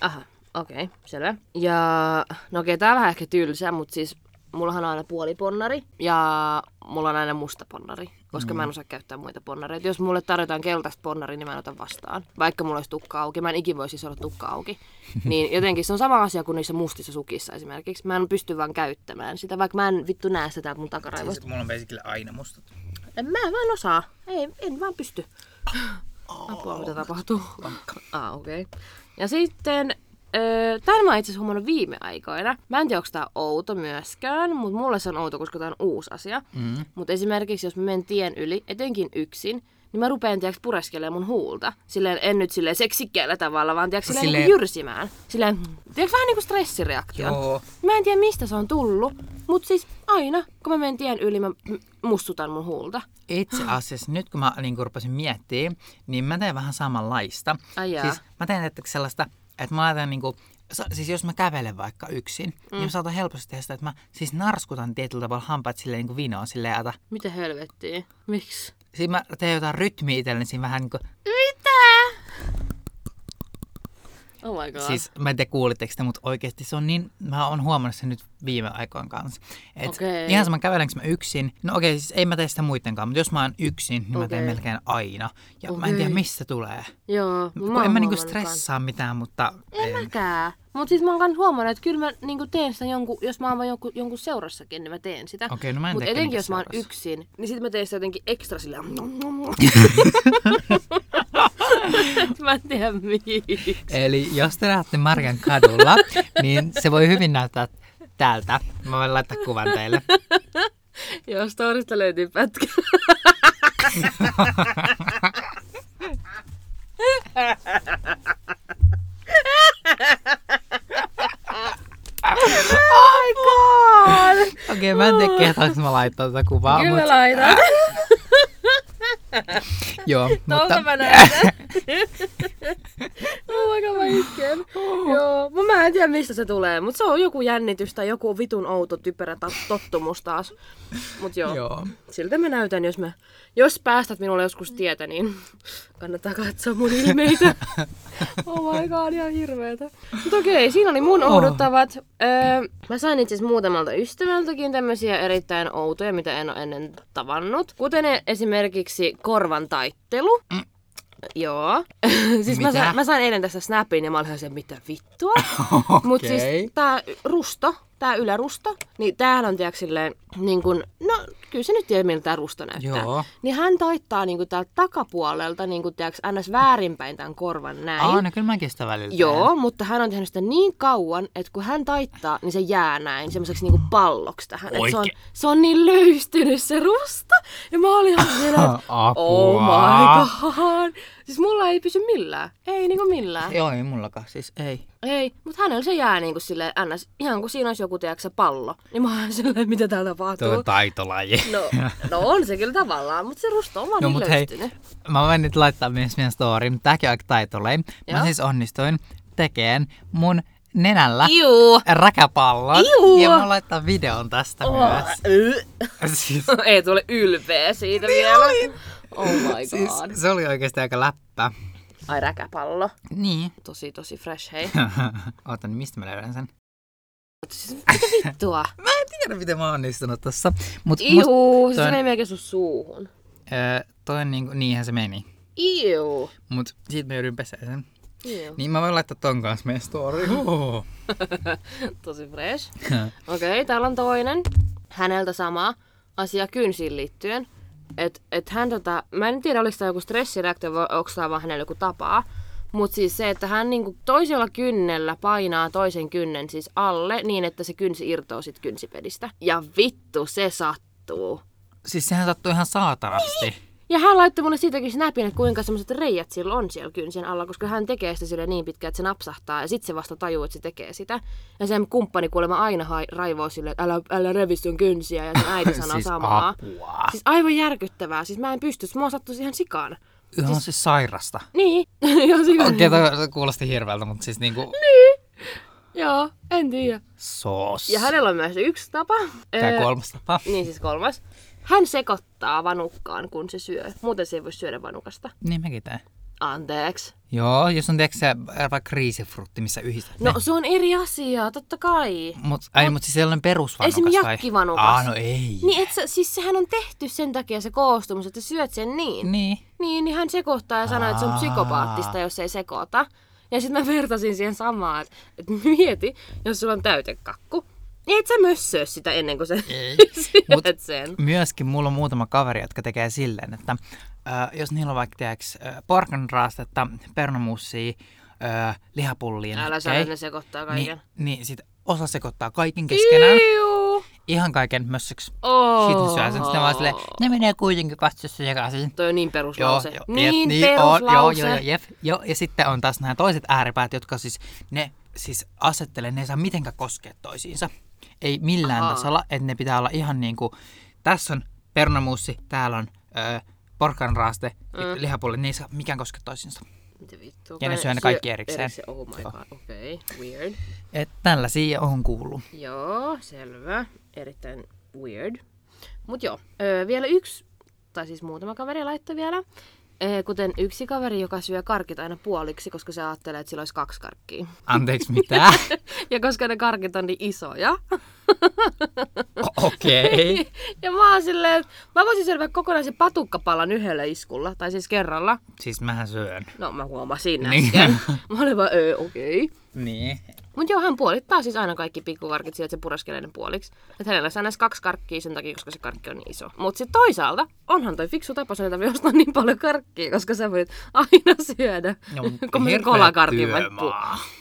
Speaker 2: Aha, okei, okay, selvä. Ja no okei, okay, tää on vähän ehkä tylsä, mutta siis mullahan on aina puoliponnari ja mulla on aina musta ponnari, koska mm. mä en osaa käyttää muita ponnareita. Jos mulle tarjotaan keltaista ponnari, niin mä en ota vastaan. Vaikka mulla olisi tukka auki, mä en ikin voisi siis olla tukka auki. *laughs* Niin jotenkin se on sama asia kuin niissä mustissa sukissa esimerkiksi. Mä en pysty vaan käyttämään sitä, vaikka mä en vittu näe sitä mun takaraivosta.
Speaker 1: Siis, mulla on basically aina mustat.
Speaker 2: En mä vaan osaa. Ei, en vaan pysty. *gasps* Apua, mitä tapahtuu? Ah, okei. Okay. Ja sitten, öö, tämän mä itse asiassa huomannut viime aikoina. Mä en tiedä, onko tää outo myöskään, mutta mulle se on outo, koska tää on uusi asia. Mm. Mutta esimerkiksi, jos mä menen tien yli, etenkin yksin, niin mä rupean, tiedätkö, pureskelemaan mun huulta. Silleen, en nyt silleen seksikkäällä tavalla, vaan tiedätkö, silleen,
Speaker 1: Silleen-.
Speaker 2: Niin jyrsimään. Silleen, tiedätkö, vähän niinku stressireaktio.
Speaker 1: Joo.
Speaker 2: Mä en tiedä, mistä se on tullut, mutta siis aina, kun mä menen tien yli, mä mustutan mun huulta.
Speaker 1: Itse asiassa nyt kun mä niin rupesin miettimään, niin mä teen vähän samanlaista.
Speaker 2: Ai jaa.
Speaker 1: siis mä teen että sellaista, että mä laitan niin kuin, siis jos mä kävelen vaikka yksin, mm. niin mä saatan helposti tehdä sitä, että mä siis narskutan tietyllä tavalla hampaat silleen niin kuin vinoon silleen, että
Speaker 2: Mitä helvettiä? Miksi?
Speaker 1: Siinä mä teen jotain rytmiä itselleni siinä vähän niin kuin,
Speaker 2: Mitä? Oh my god.
Speaker 1: siis mä en tiedä kuulitteko sitä, mutta oikeasti se on niin, mä oon huomannut sen nyt viime aikoina kanssa. Et
Speaker 2: Okei.
Speaker 1: Ihan sama kävelenkö mä yksin, no okei siis ei mä tee sitä muidenkaan, mutta jos mä oon yksin, niin mä teen melkein aina. Ja mä en tiedä mistä tulee.
Speaker 2: Joo,
Speaker 1: Kun
Speaker 2: mä
Speaker 1: en
Speaker 2: oon
Speaker 1: mä niinku
Speaker 2: kans.
Speaker 1: stressaa mitään, mutta
Speaker 2: En mäkään. Mutta siis mä oon huomannut, että kyllä mä niinku teen sitä jonkun, jos mä oon vaan jonkun, jonkun seurassakin, niin mä teen sitä.
Speaker 1: Okei, no mä en
Speaker 2: Mutta etenkin jos mä oon
Speaker 1: seurassa.
Speaker 2: yksin, niin sit mä teen sitä jotenkin ekstra sillä *laughs* *laughs* *laughs* Mä en tiedä miksi.
Speaker 1: Eli jos te näette Marjan kadulla, niin se voi hyvin näyttää täältä. Mä voin laittaa kuvan teille. *laughs*
Speaker 2: Joo, storista löytyy pätkä. oh my god! *laughs*
Speaker 1: Okei, mä en tiedä kehtaanko mä laittaa tätä kuvaa,
Speaker 2: Kyllä
Speaker 1: mutta
Speaker 2: laitat.
Speaker 1: Joo. Mutta,
Speaker 2: mä *laughs* näytän. *laughs* oh my god, mä itken. Joo, mut mä en tiedä mistä se tulee, mutta se on joku jännitys tai joku vitun outo typerä ta- tottumus taas. Mut joo, joo. siltä mä näytän, jos mä, jos päästät minulle joskus tietä, niin kannattaa katsoa mun ilmeitä. *laughs* oh my god, ihan hirveetä. Mutta okei, siinä oli mun oudottavat. Öö, mä sain itse muutamalta ystävältäkin tämmöisiä erittäin outoja, mitä en ole ennen tavannut. Kuten esimerkiksi korvan taittelu. Joo. *laughs* siis mä sain, mä sain eilen tästä snapin ja mä olin ihan se, mitä vittua. *laughs* Mut siis
Speaker 1: Okei.
Speaker 2: tää rusto, tää ylärusto, niin tämähän on tiiäks silleen, niin kun, no kyllä se nyt tiedät miltä tää rusto näyttää.
Speaker 1: Joo.
Speaker 2: Niin hän taittaa niin kuin täältä takapuolelta niin kuin tiiäks, ns. väärinpäin tämän korvan näin.
Speaker 1: Aa, no kyllä mäkin sitä välillä
Speaker 2: Joo, mutta hän on tehnyt sitä niin kauan, että kun hän taittaa, niin se jää näin semmoiseksi niinku palloksi tähän. Et se, on, se on niin löystynyt se rusta. Ja mä olin ihan *laughs* siellä, että oh my god. Siis mulla ei pysy millään. Ei niinku millään.
Speaker 1: Joo, ei mullakaan, siis ei.
Speaker 2: Ei, mutta hänellä se jää niinku silleen ns. Ihan kuin siinä olisi joku, tiedätkö, se pallo. Niin mä oon silleen, mitä täällä tapahtuu.
Speaker 1: Tuo on taitolaji.
Speaker 2: No, no on se kyllä tavallaan, mutta se rusto on vaan
Speaker 1: No
Speaker 2: niin
Speaker 1: mut hei, mä voin nyt laittaa myös meidän storyin, mutta tääkin on aika taitolei. Mä
Speaker 2: Joo.
Speaker 1: siis onnistuin tekemään mun nenällä
Speaker 2: Juu.
Speaker 1: räkäpallon.
Speaker 2: Juu.
Speaker 1: Ja mä laittaa videon tästä
Speaker 2: Oh,
Speaker 1: myös. *laughs* Siis, *laughs*
Speaker 2: ei tule ylpeä siitä vielä. Oh my god.
Speaker 1: siis, se oli oikeasti aika läppä.
Speaker 2: Ai räkäpallo.
Speaker 1: Niin.
Speaker 2: Tosi tosi fresh, hei. *laughs*
Speaker 1: Oota, niin mistä mä löydän sen?
Speaker 2: Siis, mitä vittua? *laughs*
Speaker 1: Mä en tiedä, miten mä oon onnistunut tossa. Mut must,
Speaker 2: Iu, siis
Speaker 1: toi
Speaker 2: se meni melkein sun suuhun.
Speaker 1: öö, toi on niinku, niinhän se meni.
Speaker 2: Iu.
Speaker 1: Mut siitä mä joudun peseen sen.
Speaker 2: Iu.
Speaker 1: Niin mä voin laittaa ton kanssa meidän story. Oh. *laughs*
Speaker 2: Tosi fresh. Okei, okay, täällä on toinen. Häneltä sama asia kynsiin liittyen. Et, et hän tota, mä en tiedä, oliko tämä joku stressireaktio vai onko tämä vaan hänellä joku tapaa. Mutta siis se, että hän niinku toisella kynnellä painaa toisen kynnen siis alle niin, että se kynsi irtoaa sit kynsipedistä. Ja vittu, se sattuu.
Speaker 1: Siis sehän sattuu ihan saatanasti.
Speaker 2: Ja hän laittoi mulle siitäkin snapin, että kuinka semmoiset reijät sillä on siellä kynsien alla, koska hän tekee sitä sille niin pitkään, että se napsahtaa ja sitten se vasta tajuu, että se tekee sitä. Ja sen kumppani kuulemma aina raivoo sille, että älä, älä revi sun kynsiä ja sen äiti *laughs* sanoo
Speaker 1: siis
Speaker 2: samaa.
Speaker 1: apua.
Speaker 2: Siis aivan järkyttävää. Siis mä en pysty, mua sattuisi ihan sikaan.
Speaker 1: Ihan siis sairasta.
Speaker 2: Niin, *laughs* ihan sikaan.
Speaker 1: Okei, toi kuulosti hirveältä, mutta siis niinku
Speaker 2: Joo, en tiedä.
Speaker 1: soos.
Speaker 2: Ja hänellä on myös yksi tapa. Öö,
Speaker 1: kolmas tapa.
Speaker 2: Niin siis kolmas. Hän sekoittaa vanukkaan, kun se syö. Muuten se ei voi syödä vanukasta.
Speaker 1: Niin mäkin teen.
Speaker 2: Anteeksi.
Speaker 1: Joo, jos on tiedätkö se vaikka kriisifrutti, missä yhdistät
Speaker 2: No
Speaker 1: ne.
Speaker 2: se on eri asia, totta kai.
Speaker 1: Mut, ai, mut siis sellainen perusvanukas
Speaker 2: Esim.
Speaker 1: vai?
Speaker 2: jakkivanukas.
Speaker 1: Aa, no ei.
Speaker 2: Niin, et sä, siis sehän on tehty sen takia se koostumus, että syöt sen niin.
Speaker 1: Niin.
Speaker 2: Niin, niin hän sekoittaa ja sanoo, että se on
Speaker 1: Aa.
Speaker 2: psykopaattista, jos ei sekoita. Ja sitten mä vertasin siihen samaan, että, että mieti, jos sulla on täytekakku, niin et sä mössöö sitä ennen kuin sä *laughs* syöt
Speaker 1: Mut-
Speaker 2: sen.
Speaker 1: Myöskin mulla on muutama kaveri, jotka tekee silleen, että äh, jos niillä on vaikka tiedäks, äh, porkanraastetta, pernamussia, äh, lihapulliin,
Speaker 2: Älä että ne sekoittaa
Speaker 1: niin,
Speaker 2: kaiken.
Speaker 1: niin sit osa sekoittaa kaiken keskenään,
Speaker 2: Iu.
Speaker 1: ihan kaiken mössöksi.
Speaker 2: Oh.
Speaker 1: Sitten syö sen, sitten vaan silleen, ne menee kuitenkin vastuussa sekaisin.
Speaker 2: Toi on niin peruslause.
Speaker 1: jep,
Speaker 2: niin,
Speaker 1: on,
Speaker 2: peruslause.
Speaker 1: joo, joo, jep, joo, ja sitten on taas nämä toiset ääripäät, jotka siis, ne siis asettelee, ne ei saa mitenkään koskea toisiinsa. Ei millään
Speaker 2: Ahaa.
Speaker 1: tasolla, että ne pitää olla ihan niinku, tässä on pernamuussi, täällä on ö, porkkanraaste, mm. lihapulli, ne ei saa mikään koskea toisiinsa.
Speaker 2: Mitä vittua?
Speaker 1: Ja ne syö ne kaikki erikseen.
Speaker 2: Oh my god, okei, okay. weird.
Speaker 1: Et tällaisia on kuullut.
Speaker 2: Joo, selvä. Erittäin weird. Mut joo, öö, vielä yksi, tai siis muutama kaveri laittoi vielä. Kuten yksi kaveri, joka syö karkit aina puoliksi, koska se ajattelee, että sillä olisi kaksi karkkia.
Speaker 1: Anteeksi, mitä? *laughs*
Speaker 2: ja koska ne karkit on niin isoja.
Speaker 1: Okei. Okay. *laughs*
Speaker 2: ja mä oon silleen, mä voisin syödä kokonaisen patukkapalan yhdellä iskulla, tai siis kerralla.
Speaker 1: Siis mähän syön.
Speaker 2: No mä huomasin
Speaker 1: Niin.
Speaker 2: äsken. mä olin vaan, öö, okei. Okay.
Speaker 1: Niin.
Speaker 2: Mutta joo, hän puolittaa siis aina kaikki pikkukarkit sillä, että se pureskelee ne puoliksi. Että hänellä saa näissä kaksi karkkia sen takia, koska se karkki on niin iso. Mutta sitten toisaalta onhan toi fiksu tapa, ei tarvitse ostaa niin paljon karkkia, koska sä voit aina syödä.
Speaker 1: No, *laughs*
Speaker 2: kun mä kolakarkin no,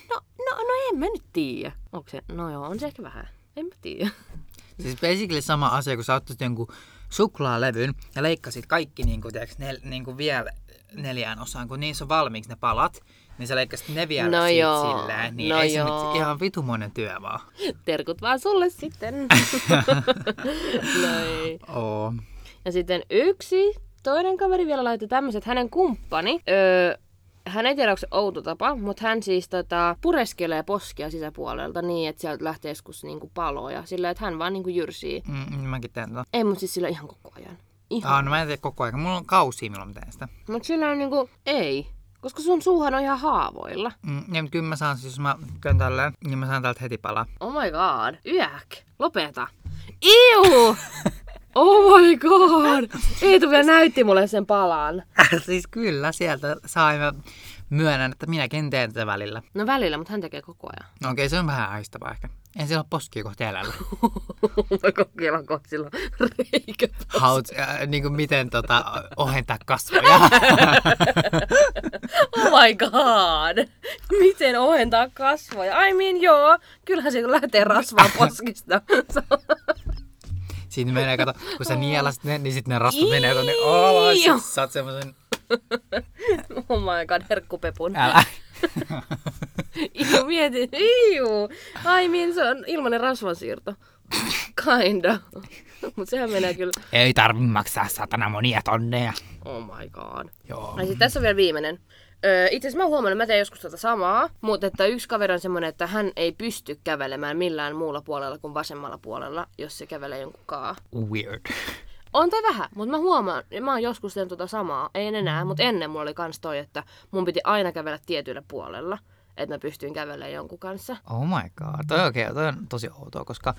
Speaker 2: no, no en mä nyt tiedä. Onko se? No joo, on se ehkä vähän. En mä tiedä. *laughs*
Speaker 1: Siis basically sama asia, kun sä ottaisit jonkun suklaalevyn ja leikkasit kaikki niin kuin, tiiäks, nel, niin kuin vielä neljään osaan, kun niissä on valmiiksi ne palat, niin sä leikkasit ne vielä
Speaker 2: No
Speaker 1: siitä
Speaker 2: joo,
Speaker 1: silleen, niin
Speaker 2: no
Speaker 1: ei se
Speaker 2: joo.
Speaker 1: nyt ihan vitumoinen työ vaan.
Speaker 2: Terkut vaan sulle sitten. *laughs* no ei.
Speaker 1: Oo.
Speaker 2: Ja sitten yksi, toinen kaveri vielä laittoi tämmöiset, hänen kumppani, öö, hän ei tiedä, onko se outo tapa, mutta hän siis tota, pureskelee poskia sisäpuolelta niin, että sieltä lähtee joskus niinku paloja. Sillä, että hän vaan niinku jyrsii.
Speaker 1: Mm, mäkin teen tota.
Speaker 2: Ei, mutta siis sillä ihan koko ajan. Ihan.
Speaker 1: Ah, no mä en tee koko ajan. Mulla on kausia, milloin mä teen sitä.
Speaker 2: Mutta sillä on niinku, ei. Koska sun suuhan on ihan haavoilla.
Speaker 1: Mm, ja mutta kyllä mä saan, siis jos mä käyn tälleen, niin mä saan täältä heti palaa.
Speaker 2: Oh my god. Yäk. Lopeta. Iu! *laughs* Oh my god! Eetu vielä näytti mulle sen palan. *laughs*
Speaker 1: siis kyllä, sieltä saimme myönnän, että minäkin teen tätä välillä.
Speaker 2: No välillä, mutta hän tekee koko ajan.
Speaker 1: No okei, se on vähän haistavaa ehkä. En siellä ole poskia kohta jäljellä. *laughs*
Speaker 2: Mä kokeilen kohta silloin reikä.
Speaker 1: Haut, äh, niin kuin miten tota, ohentaa kasvoja. *laughs*
Speaker 2: oh my god! Miten ohentaa kasvoja? I mean, joo. Kyllähän se lähtee rasvaa poskista.
Speaker 1: Siinä menee, kato, kun sä nielasit ne, niin sitten ne rasvat menee tonne alas. Sä saat semmosen... *laughs*
Speaker 2: oh my god, herkkupepun.
Speaker 1: Älä. *laughs*
Speaker 2: Iu, mietin. Iu. I mean, se on ilmanen rasvansiirto. Kinda. Mut sehän menee kyllä.
Speaker 1: Ei tarvi maksaa satana monia tonneja.
Speaker 2: Oh my god.
Speaker 1: Joo.
Speaker 2: Ai sit tässä on vielä viimeinen. Öö, itse asiassa mä huomannut, että mä teen joskus tätä samaa, mutta että yksi kaveri on semmoinen, että hän ei pysty kävelemään millään muulla puolella kuin vasemmalla puolella, jos se kävelee jonkun kaa.
Speaker 1: Weird.
Speaker 2: On tai vähän, mutta mä huomaan, ja mä oon joskus tehnyt tota samaa, ei enää, mutta ennen mulla oli kans toi, että mun piti aina kävellä tietyllä puolella, että mä pystyin kävelemään jonkun kanssa.
Speaker 1: Oh my god. Toi, okay, toi on tosi outoa, koska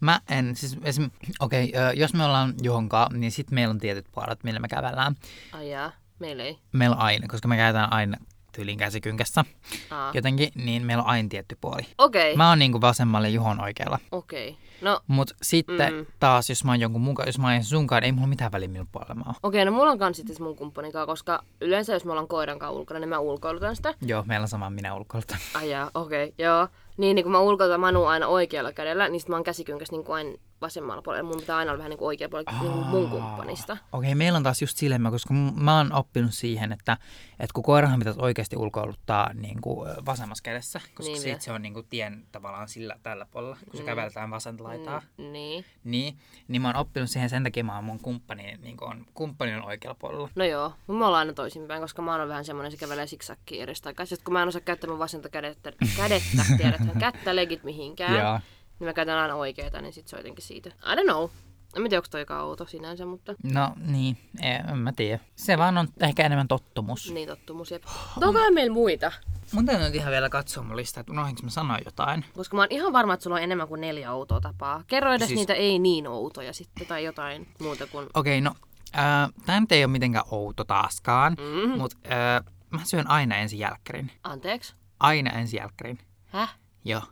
Speaker 1: mä en, siis esim, okei, okay, jos me ollaan johonkaan, niin sitten meillä on tietyt puolet, millä me kävellään.
Speaker 2: Ai jaa, meillä ei.
Speaker 1: Meillä aina, koska me käytetään aina tyylin käsikynkässä
Speaker 2: Aa.
Speaker 1: jotenkin, niin meillä on aina tietty puoli.
Speaker 2: Okei, okay.
Speaker 1: Mä oon niinku vasemmalla Juhon oikealla.
Speaker 2: okei. Okay. No,
Speaker 1: Mut sitten
Speaker 2: Mm.
Speaker 1: taas, jos mä oon jonkun mukaan, jos mä oon sunkaan, ei mulla mitään väliä millä puolella mä oon.
Speaker 2: okei, no mulla on kans sitten mun kumppanin kanssa, koska yleensä jos me ollaan koiran kanssa ulkona, niin mä ulkoilutan sitä.
Speaker 1: Joo, meillä on sama minä ulkoilta.
Speaker 2: Ai okei, okay, joo. Niin, niin kun mä ulkoilutan Manu aina oikealla kädellä, niin sit mä oon käsikynkäs niin kuin aina vasemmalla puolella. Mun pitää aina olla vähän niin kuin oikea puolella niin kuin mun kumppanista.
Speaker 1: Okei, meillä on taas just silleen, koska mä oon oppinut siihen, että, että kun koirahan pitäisi oikeasti ulkoiluttaa niin kuin vasemmassa kädessä, koska
Speaker 2: Niin
Speaker 1: niin sit se on niin kuin tien tavallaan sillä tällä puolella, kun se
Speaker 2: Mm.
Speaker 1: käveltään vasenta laitaa.
Speaker 2: Mm, niin.
Speaker 1: Niin, niin mä oon oppinut siihen sen takia, mä oon mun kumppani, niin kuin on, kumppani on oikealla puolella.
Speaker 2: No joo, mutta me ollaan aina toisinpäin, koska mä oon vähän semmoinen, se kävelee siksakkiin aikaa. Sitten kun mä en osaa käyttää mun vasenta kädettä, kädettä tiedätkö, *laughs* kättä legit mihinkään,
Speaker 1: Joo.
Speaker 2: Niin mä käytän aina oikeita, niin sit se on jotenkin siitä. I don't know. En mä tiedä, onko toikaan outo sinänsä, mutta
Speaker 1: No niin, en, en mä tiedä. Se vaan on ehkä enemmän tottumus.
Speaker 2: niin tottumus. Jep. *gasps* Mutta onkohan meillä muita?
Speaker 1: Mun täytyy nyt ihan vielä katsoa mun listaa, että unohdinko mä sanoa jotain.
Speaker 2: Koska mä oon ihan varma, että sulla on enemmän kuin neljä outoa tapaa. Kerro edes siis... Niitä ei niin outoja sitten, tai jotain muuta kuin...
Speaker 1: Okei, no, äh, tää nyt ei ole mitenkään outo taaskaan,
Speaker 2: Mm-hmm.
Speaker 1: mutta äh, mä syön aina ensin jälkkärin.
Speaker 2: Anteeksi?
Speaker 1: Aina ensin jälkkärin.
Speaker 2: Häh?
Speaker 1: Joo.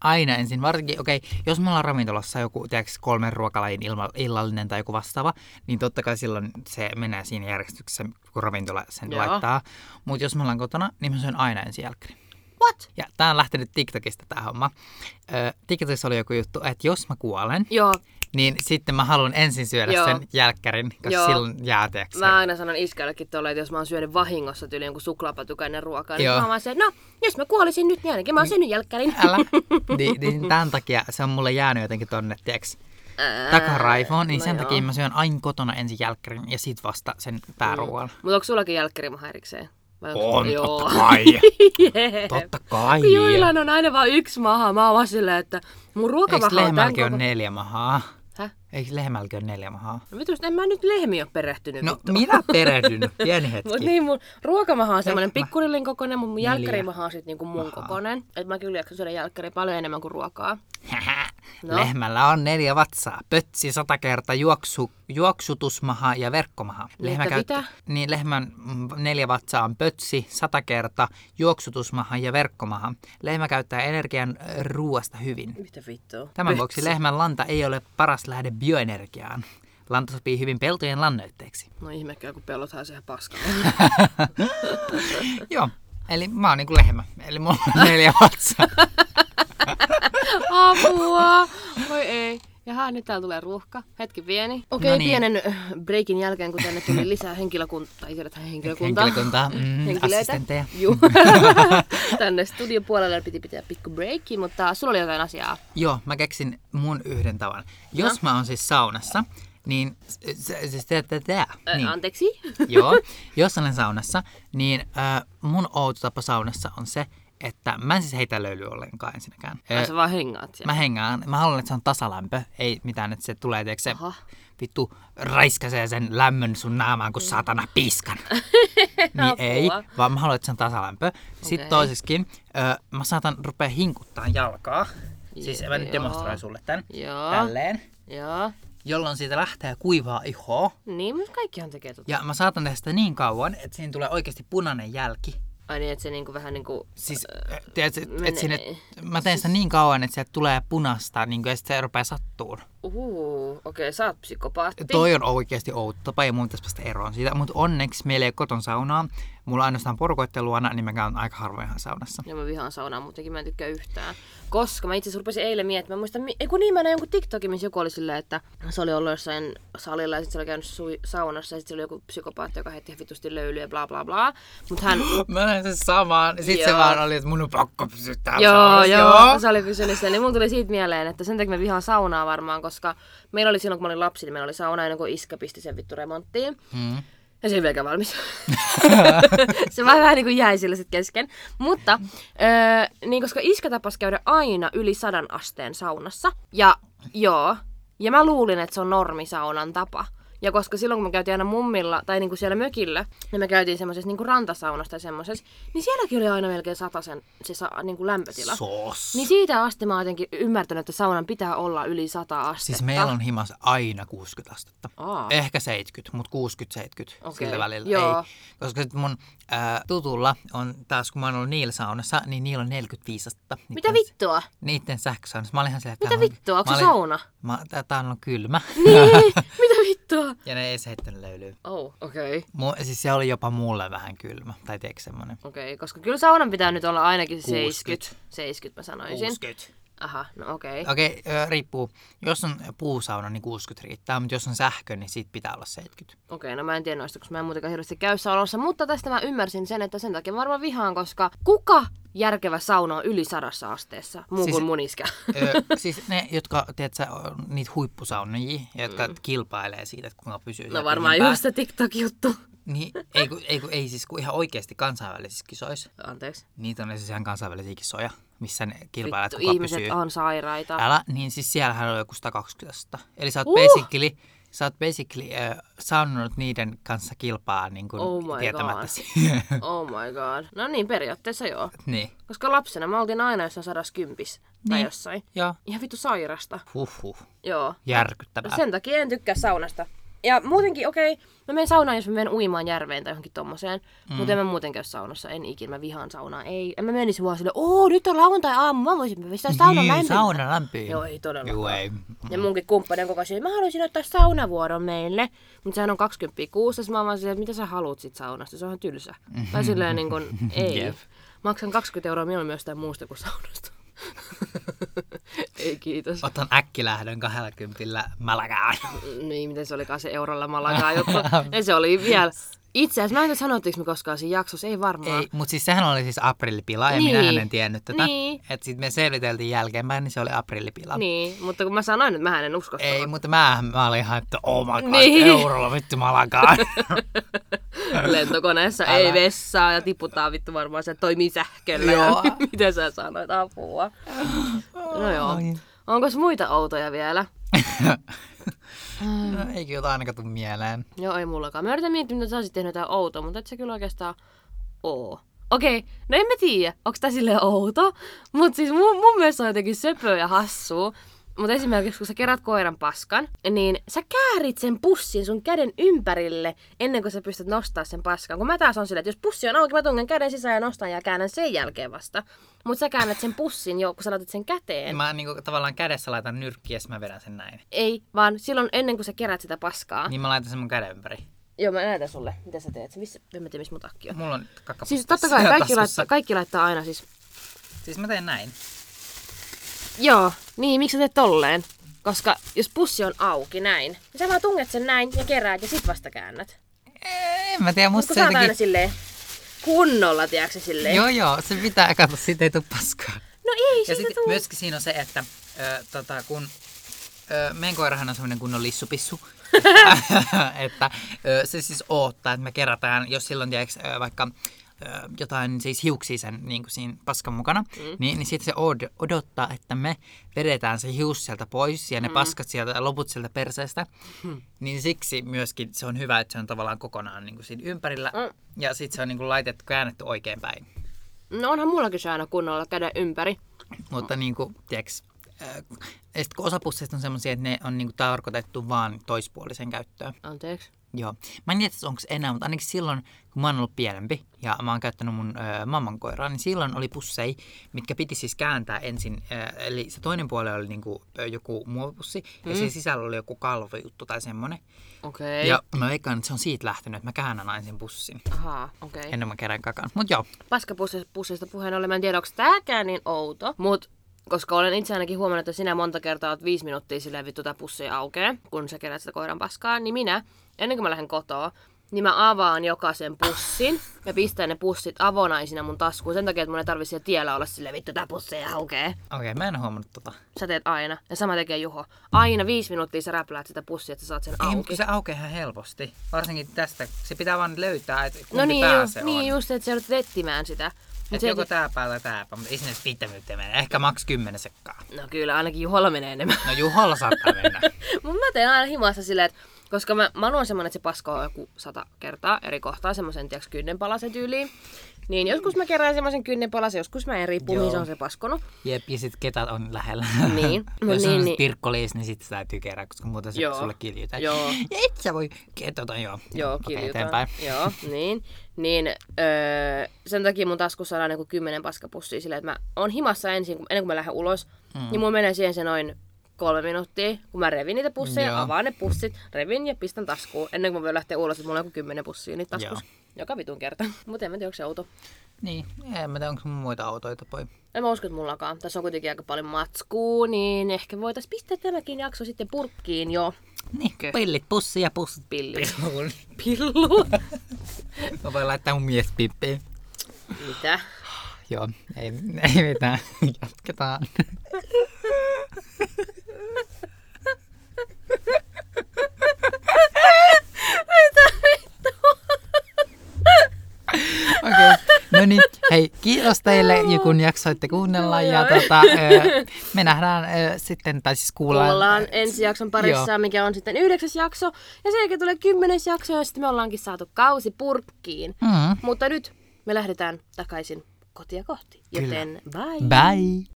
Speaker 1: Aina ensin. Varsinkin, okei, jos me ollaan ravintolassa joku, tiedätkö, kolmen ruokalajin ilma, illallinen tai joku vastaava, niin totta kai silloin se menee siinä järjestyksessä, kun ravintola sen
Speaker 2: Joo.
Speaker 1: laittaa. Mutta jos me ollaan kotona, niin mä syön aina ensin jälkkärin.
Speaker 2: What?
Speaker 1: Ja tää on lähtenyt TikTokista tää homma. Ö, TikTokissa oli joku juttu, että jos mä kuolen,
Speaker 2: Joo,
Speaker 1: niin sitten mä haluan ensin syödä
Speaker 2: Joo.
Speaker 1: sen jälkkärin, koska
Speaker 2: Joo.
Speaker 1: silloin jää, tiedätkö,
Speaker 2: mä aina sanon iskällekin tuolle, että jos mä oon syönyt vahingossa tyyli jonkun suklaapatukan ennen ruokaa, niin
Speaker 1: Joo.
Speaker 2: mä vaan se, no, jos mä kuolisin nyt, niin ainakin mä oon syönyt jälkkärin.
Speaker 1: Älä. *laughs* niin, niin tämän takia se on mulle jäänyt jotenkin tonne, tiedätkö,
Speaker 2: Ää,
Speaker 1: takaraifoon, niin
Speaker 2: no
Speaker 1: sen
Speaker 2: joo.
Speaker 1: takia mä syön aina kotona ensin jälkkärin ja sit vasta sen pääruoan.
Speaker 2: Mutta onko sullakin jälkkärimaha erikseen? Vai
Speaker 1: On,
Speaker 2: Joo.
Speaker 1: totta kai. *laughs*
Speaker 2: Jee.
Speaker 1: Totta kai.
Speaker 2: Joilla on aina vain yksi maha. Mä oon vaan silleen, että mun
Speaker 1: Eikö
Speaker 2: ruokamaha on tämän koko...
Speaker 1: ole neljä mahaa? Eikö lehmälläkin ole neljä mahaa?
Speaker 2: No vitus, en mä nyt lehmiä ole perehtynyt.
Speaker 1: No, minä perehdyn. *laughs* Pieni hetki.
Speaker 2: Mut niin, mun ruokamaha on semmoinen pikkurillin kokoinen, mutta mun jälkkärimaha on sit niinku mun
Speaker 1: Mahaa.
Speaker 2: kokoinen. Et mä kyllä jaksan syödä jälkkäriä paljon enemmän kuin ruokaa. No.
Speaker 1: Lehmällä on neljä vatsaa. Pötsi, sata kerta, juoksu, juoksutusmaha ja verkkomaha.
Speaker 2: Niin, että mitä?
Speaker 1: Niin, lehmän mm, neljä vatsaa on pötsi, sata kerta, juoksutusmaha ja verkkomaha. Lehmä käyttää energian ruoasta hyvin.
Speaker 2: Mitä vittua?
Speaker 1: Tämän vuoksi lehmän lanta ei ole paras lähde bioenergiaan. Lanta sopii hyvin peltojen lannoitteeksi.
Speaker 2: No ihmekään, kun pellothan se ihan paskaa. *laughs*
Speaker 1: Joo, eli mä oon niinku lehmä. Eli mulla on neljä vatsaa. *laughs*
Speaker 2: Apua! Voi ei. Jaha, nyt täällä tulee ruuhka. Hetki pieni. Okei,
Speaker 1: No niin.
Speaker 2: pienen breakin jälkeen, kun tänne tuli lisää henkilökuntaa, tai tiedätkö henkilökuntaa.
Speaker 1: Henkilökuntaa, mm,
Speaker 2: Henkilöitä.
Speaker 1: assistentteja.
Speaker 2: Juu. *laughs* tänne studiopuolelle piti pitää pikku breakki, mutta sulla oli jotain asiaa.
Speaker 1: Joo, mä keksin mun yhden tavan. Jos mä oon siis saunassa, niin... Siis.
Speaker 2: Ö,
Speaker 1: Niin.
Speaker 2: Anteeksi?
Speaker 1: Joo, *laughs* jos olen saunassa, niin äh, mun outo tapa saunassa on se, että mä en siis heitä löyly ollenkaan ensinnäkään.
Speaker 2: Ai sä vaan hengaat siellä.
Speaker 1: mä hengaan, mä haluan, että se on tasalämpö, ei mitään, että se tulee, tiedätkö, se
Speaker 2: Aha.
Speaker 1: vittu raiskasee sen lämmön sun naamaan kuin saatana piskan. *laughs* niin ei, vaan mä haluan, että se on tasalämpö. Sitten
Speaker 2: Okei.
Speaker 1: toiseskin, ö, mä saatan rupea hinkuttaa jalkaa. Siis mä nyt demonstroin sulle tän.
Speaker 2: Joo.
Speaker 1: Tälleen.
Speaker 2: Joo.
Speaker 1: jolloin siitä lähtee kuivaa ihoa.
Speaker 2: Niin, mutta kaikkihan tekee tota.
Speaker 1: Ja mä saatan tehdä sitä niin kauan, että siinä tulee oikeasti punainen jälki.
Speaker 2: Ai niin, että se niinku vähän niinku...
Speaker 1: Siis, tiedätkö, et, et sinne, mä teen sitä niin kauan, että sieltä tulee punasta, niin kuin, ja sitten se rupeaa sattuun.
Speaker 2: Uhuu, okei, okay, sä oot psykopaatti.
Speaker 1: Toi on oikeasti outo tapa ja mun pitäisi päästä eroon siitä. Mutta onneksi meillä ei ole koton saunaa. Mulla on ainoastaan porukoitten luona, niin mä käyn aika harvoin ihan saunassa.
Speaker 2: Ja mä vihaan saunaa muutenkin, mä en tykkää yhtään. Koska mä itse asiassa rupesin eilen miettimään, mä muistan, ei kun niin mä näin jonkun TikTokin, missä joku oli silleen, että se oli ollut jossain salilla ja sitten se oli käynyt sui- saunassa ja sitten se oli joku psykopaatti, joka heitti vitusti löylyä ja bla bla bla. Mut hän, *gasps*
Speaker 1: Mä näin sen samaan. Sitten se
Speaker 2: Joo.
Speaker 1: vaan oli, että mun on pakko pysyä täällä
Speaker 2: Joo,
Speaker 1: saunassa.
Speaker 2: joo, se oli pysynyt siellä. Niin mulla tuli siitä mieleen, että sen takia mä vihaan saunaa varmaan, koska meillä oli silloin, kun mä olin lapsi, niin meillä oli sauna ennen kuin iskä pisti sen vittu remonttiin.
Speaker 1: Hmm.
Speaker 2: Ja se ei vieläkään valmis. *laughs* *laughs* se vähän, vähän niin kuin jäi sillä sitten kesken. Mutta, öö, niin koska iskä tapas käydä aina yli sadan asteen saunassa. Ja joo, ja mä luulin, että se on normisaunan tapa. Ja koska silloin, kun me käytiin aina mummilla, tai niinku siellä mökillä, niin me käytiin semmoisessa niinku rantasaunassa tai semmoisessa, niin sielläkin oli aina melkein sen se sa, niinku lämpötila.
Speaker 1: Sos.
Speaker 2: Niin siitä asti mä oon jotenkin ymmärtänyt, että saunan pitää olla yli 100 astetta.
Speaker 1: Siis meillä on himas aina 60 astetta.
Speaker 2: Aa.
Speaker 1: Ehkä 70, mutta 60-70
Speaker 2: Okei,
Speaker 1: sillä välillä.
Speaker 2: joo.
Speaker 1: Ei. Koska sit mun ää, tutulla on taas, kun mä oon ollut niillä saunassa, niin niillä on 45 astetta.
Speaker 2: Mitä
Speaker 1: Niitten-
Speaker 2: vittua?
Speaker 1: Niitten sähkösaunassa. Mä olin ihan silleen, että
Speaker 2: Mitä vittua? Onko se sauna?
Speaker 1: Mä, tää on kylmä.
Speaker 2: Niin, *laughs* mitä vittua?
Speaker 1: Ja ne ei se heittänyt löylyä.
Speaker 2: Oh, okei. Okay.
Speaker 1: Mu, siis se oli jopa mulle vähän kylmä. Tai tiedätkö semmonen?
Speaker 2: Okei, okay, koska kyllä saunan pitää nyt olla ainakin
Speaker 1: 60.
Speaker 2: 70. 70 mä sanoisin.
Speaker 1: 60.
Speaker 2: Aha, no okei. Okay.
Speaker 1: Okei, okay, riippuu. Jos on puusauna, niin 60 riittää, mutta jos on sähkö, niin siitä pitää olla 70.
Speaker 2: Okei, okay, no mä en tiedä noista, koska mä en muutenkaan hirveästi käy saunassa, mutta tästä mä ymmärsin sen, että sen takia mä varmaan vihaan, koska kuka järkevä sauna on yli sadassa asteessa, muu
Speaker 1: Siis-
Speaker 2: kuin mun iskä.
Speaker 1: Ö, siis ne, jotka, tiedätkö, on niitä huippusaunajia, jotka mm. kilpailee siitä, että kuinka pysyy
Speaker 2: No varmaan just se TikTok-juttu.
Speaker 1: Niin, ei, kun, ei, kun, ei siis kun ihan oikeasti kansainvälisissä kisoissa.
Speaker 2: Anteeksi.
Speaker 1: Niitä on siis ihan kansainvälisiä kisoja, missä ne kilpailee, että
Speaker 2: Vittu,
Speaker 1: kuka
Speaker 2: ihmiset
Speaker 1: pysyy.
Speaker 2: on sairaita.
Speaker 1: Älä, niin siis siellähän on joku 120. Eli sä oot
Speaker 2: Uh!
Speaker 1: basically, sä oot basically äh, saanut niiden kanssa kilpaa niin kuin
Speaker 2: Oh my
Speaker 1: tietämättä
Speaker 2: God. *laughs* Oh my god. No niin, periaatteessa joo.
Speaker 1: niin,
Speaker 2: Koska lapsena mä oltiin aina jossain sadas kympis tai
Speaker 1: Niin.
Speaker 2: jossain.
Speaker 1: joo.
Speaker 2: Ihan vittu sairasta.
Speaker 1: Huhhuh.
Speaker 2: Joo.
Speaker 1: Järkyttävää.
Speaker 2: Sen takia en tykkää saunasta. Ja muutenkin, okei, okay, mä menen saunaan, jos mä menen uimaan järveen tai johonkin tommoseen. Mm. Mutta en mä muuten käy saunassa, en ikinä, mä vihaan saunaa. Ei, en mä menisi vaan silleen, oo, nyt on lauantai-aamu, mä voisin pistää saunan
Speaker 1: Niin,
Speaker 2: lämpimään.
Speaker 1: sauna lämpii.
Speaker 2: Joo, ei todellakaan.
Speaker 1: Joo, ei.
Speaker 2: Ja munkin kumppani on koko ajan mä haluaisin ottaa saunavuoron meille. Mutta sehän on 20 kuussa, mä vaan silleen, mitä sä haluat sit saunasta, se on ihan tylsä. Tai silleen niin kuin, *laughs* ei.
Speaker 1: Jep.
Speaker 2: Maksan 20 euroa mieluummin jostain muusta kuin saunasta. *laughs* ei kiitos.
Speaker 1: Otan äkkilähdön 20 Malagaan.
Speaker 2: Niin, miten se olikaan se eurolla malagaa juttu. *laughs* ja se oli vielä... Itse asiassa, mä en tiedä sanottiinko me koskaan siinä jaksossa, ei varmaan.
Speaker 1: Ei, mutta siis sehän oli siis aprillipila ja
Speaker 2: Niin.
Speaker 1: minä en tiennyt tätä.
Speaker 2: Niin.
Speaker 1: Että sitten me selviteltiin jälkeenpäin, niin se oli aprillipila.
Speaker 2: Niin, mutta kun mä sanoin, että mä en usko
Speaker 1: Ei, mutta mä, mä olin ihan, että oh my god,
Speaker 2: Niin.
Speaker 1: eurolla vittu Malagaan. *laughs*
Speaker 2: lentokoneessa
Speaker 1: Älä.
Speaker 2: ei vessaa ja tiputaan vittu varmaan se toimii sähköllä.
Speaker 1: Joo. *laughs*
Speaker 2: Ja miten sä sanoit apua? *laughs* No joo. Onko muita outoja vielä?
Speaker 1: No, eikö jotain ainakaan tule mieleen.
Speaker 2: Joo, ei mullakaan. Mä yritän miettiä, mitä sä olisit tehnyt jotain outoa, mutta et se kyllä oikeastaan oo. Okei, no en mä tiedä, onko tää silleen outo, mutta siis mun, mun mielestä on jotenkin söpöä ja hassua. Mutta esimerkiksi kun sä kerät koiran paskan, niin sä käärit sen pussin sun käden ympärille ennen kuin sä pystyt nostaa sen paskan. Kun mä taas on silleen, että jos pussi on auki, mä tungen käden sisään ja nostan ja käännän sen jälkeen vasta. Mutta sä käännät sen pussin jo, kun sä laitat sen käteen.
Speaker 1: Mä niinku, tavallaan kädessä laitan nyrkkiä ja mä vedän sen näin.
Speaker 2: Ei, vaan silloin ennen kuin sä kerät sitä paskaa.
Speaker 1: Niin mä laitan sen mun käden ympäri.
Speaker 2: Joo, mä näytän sulle, mitä sä teet. Missä, en mä tiedä, missä mun takki on.
Speaker 1: Mulla on kakka
Speaker 2: Siis totta kai kaikki laittaa, kaikki laittaa aina siis...
Speaker 1: Siis mä teen näin.
Speaker 2: Joo, niin miksi sä teet tolleen? Koska jos pussi on auki näin, niin sä vaan tunget sen näin ja keräät ja sit vasta käännät.
Speaker 1: En mä tiedä, musta
Speaker 2: kun
Speaker 1: se
Speaker 2: oot aina
Speaker 1: jotenkin...
Speaker 2: silleen kunnolla, tiedätkö silleen.
Speaker 1: Joo, joo, se pitää, kato, siitä ei tule paskaa.
Speaker 2: No ei
Speaker 1: Ja
Speaker 2: siitä
Speaker 1: sitten
Speaker 2: tuu.
Speaker 1: myöskin siinä on se, että ö, tota, kun ö, meidän koirahan on semmoinen kunnon lissupissu, *laughs* *laughs* että ö, se siis odottaa, että me kerätään, jos silloin tiedätkö, ö, vaikka jotain siis hiuksia sen niin kuin siinä paskan mukana, mm. niin, niin sitten se od- odottaa, että me vedetään se hius sieltä pois ja ne mm. paskat sieltä ja loput sieltä perseestä. Mm. Niin siksi myöskin se on hyvä, että se on tavallaan kokonaan niin kuin siinä ympärillä
Speaker 2: Mm.
Speaker 1: ja sitten se on niin kuin laitettu, käännetty oikein päin.
Speaker 2: No onhan mullakin se aina kunnolla käden ympäri.
Speaker 1: Mutta niin kuin, tiedätkö, Äh, kun osa pusseista on semmoisia, että ne on niinku tarkoitettu vaan toispuolisen käyttöön.
Speaker 2: Anteeksi.
Speaker 1: Joo. Mä en tiedä, onko enää, mutta ainakin silloin, kun mä oon ollut pienempi ja mä oon käyttänyt mun ö, mamman koiraa, niin silloin oli pusseja, mitkä piti siis kääntää ensin. Ö, eli se toinen puoli oli niinku, ö, joku muovipussi mm. ja sen sisällä oli joku kalvojuttu tai semmonen.
Speaker 2: Okei. Okay.
Speaker 1: Ja mä veikkaan, että se on siitä lähtenyt, että mä käännän aina sen pussin.
Speaker 2: Ahaa, okei. Okay.
Speaker 1: Ennen mä kerään kakan. Mut joo.
Speaker 2: Paskapussista puheen ollen, mä en tiedä, onko tääkään niin outo, mut koska olen itse ainakin huomannut, että sinä monta kertaa oot viisi minuuttia silleen vittu tää pussi aukeaa, kun sä kerät sitä koiran paskaa, niin minä, ennen kuin mä lähden kotoa, niin mä avaan jokaisen pussin ja pistän ne pussit avonaisina mun taskuun sen takia, että mun ei tarvitse siellä tiellä olla silleen, vittu tää pussi aukeaa.
Speaker 1: Okei, okay, mä en huomannut tota.
Speaker 2: Sä teet aina. Ja sama tekee Juho. Aina viisi minuuttia sä räpläät sitä pussia, että sä saat sen
Speaker 1: Ei, mutta
Speaker 2: auki.
Speaker 1: se aukeaa ihan helposti. Varsinkin tästä. Se pitää vaan löytää, että kumpi
Speaker 2: No niin,
Speaker 1: pää
Speaker 2: ju,
Speaker 1: se
Speaker 2: niin
Speaker 1: on.
Speaker 2: just, että sä joudut etsimään sitä. Mut
Speaker 1: Et joko tää pää tai tää mutta ei sinne viittä mene. Ehkä maks kymmenen sekkaa.
Speaker 2: No kyllä, ainakin Juholla menee enemmän.
Speaker 1: No Juholla saattaa mennä. *laughs*
Speaker 2: Mun mä teen aina himassa silleen, että koska mä, Manu on semmonen, että se paskoo joku sata kertaa eri kohtaa, semmoisen tiiäks kynnenpalasen tyyliin. Niin joskus mä kerään semmoisen kynnenpalasen, joskus mä en riippu, mihin
Speaker 1: Joo.
Speaker 2: se on se paskonut.
Speaker 1: Jep, ja sit ketä on lähellä.
Speaker 2: Niin, mut *laughs*
Speaker 1: Jos
Speaker 2: niin,
Speaker 1: on
Speaker 2: niin.
Speaker 1: pirkkoliis, niin sit se täytyy kerää, koska muuten se
Speaker 2: Joo.
Speaker 1: sulle kiljytään.
Speaker 2: Joo.
Speaker 1: Ja et sä voi ketota, joo.
Speaker 2: Joo, kiljutaan.
Speaker 1: eteenpäin.
Speaker 2: Joo, niin. Niin öö, sen takia mun taskussa on aina kymmenen paskapussia silleen, että mä oon himassa ensin, ennen kuin mä lähden ulos. Mm. Niin mulla menee siihen se noin kolme minuuttia, kun mä revin niitä pusseja,
Speaker 1: Joo.
Speaker 2: avaan ne pussit, revin ja pistän taskuun. Ennen kuin mä voin lähteä ulos, että mulla on joku kymmenen pussia niitä taskussa. Joka vitun kerta. *laughs* Mutta en mä tiedä, onko se outo.
Speaker 1: Niin, en mä tiedä, onko muita autoita poi.
Speaker 2: En mä usko, että mullakaan. Tässä on kuitenkin aika paljon matskua, niin ehkä voitais pistää tämäkin jakso sitten purkkiin jo.
Speaker 1: Niin,
Speaker 2: Okei.
Speaker 1: pillit pussi ja pussit
Speaker 2: Pillit. *laughs*
Speaker 1: pilluun.
Speaker 2: Pillu. *laughs*
Speaker 1: Mä voin laittaa mun mies pippiin.
Speaker 2: Mitä?
Speaker 1: Joo, ei, ei mitään. Jatketaan. Okei, okay. no niin, hei, kiitos teille, kun jaksoitte kuunnella ja tota, me nähdään sitten, tai siis kuullaan.
Speaker 2: Kuullaan ensi jakson parissa,
Speaker 1: Joo.
Speaker 2: mikä on sitten yhdeksäs jakso. Ja sen jälkeen tulee kymmenes jakso ja sitten me ollaankin saatu kausi purkkiin.
Speaker 1: Mm,
Speaker 2: Mutta nyt me lähdetään takaisin kotia kohti. Joten bye!
Speaker 1: bye!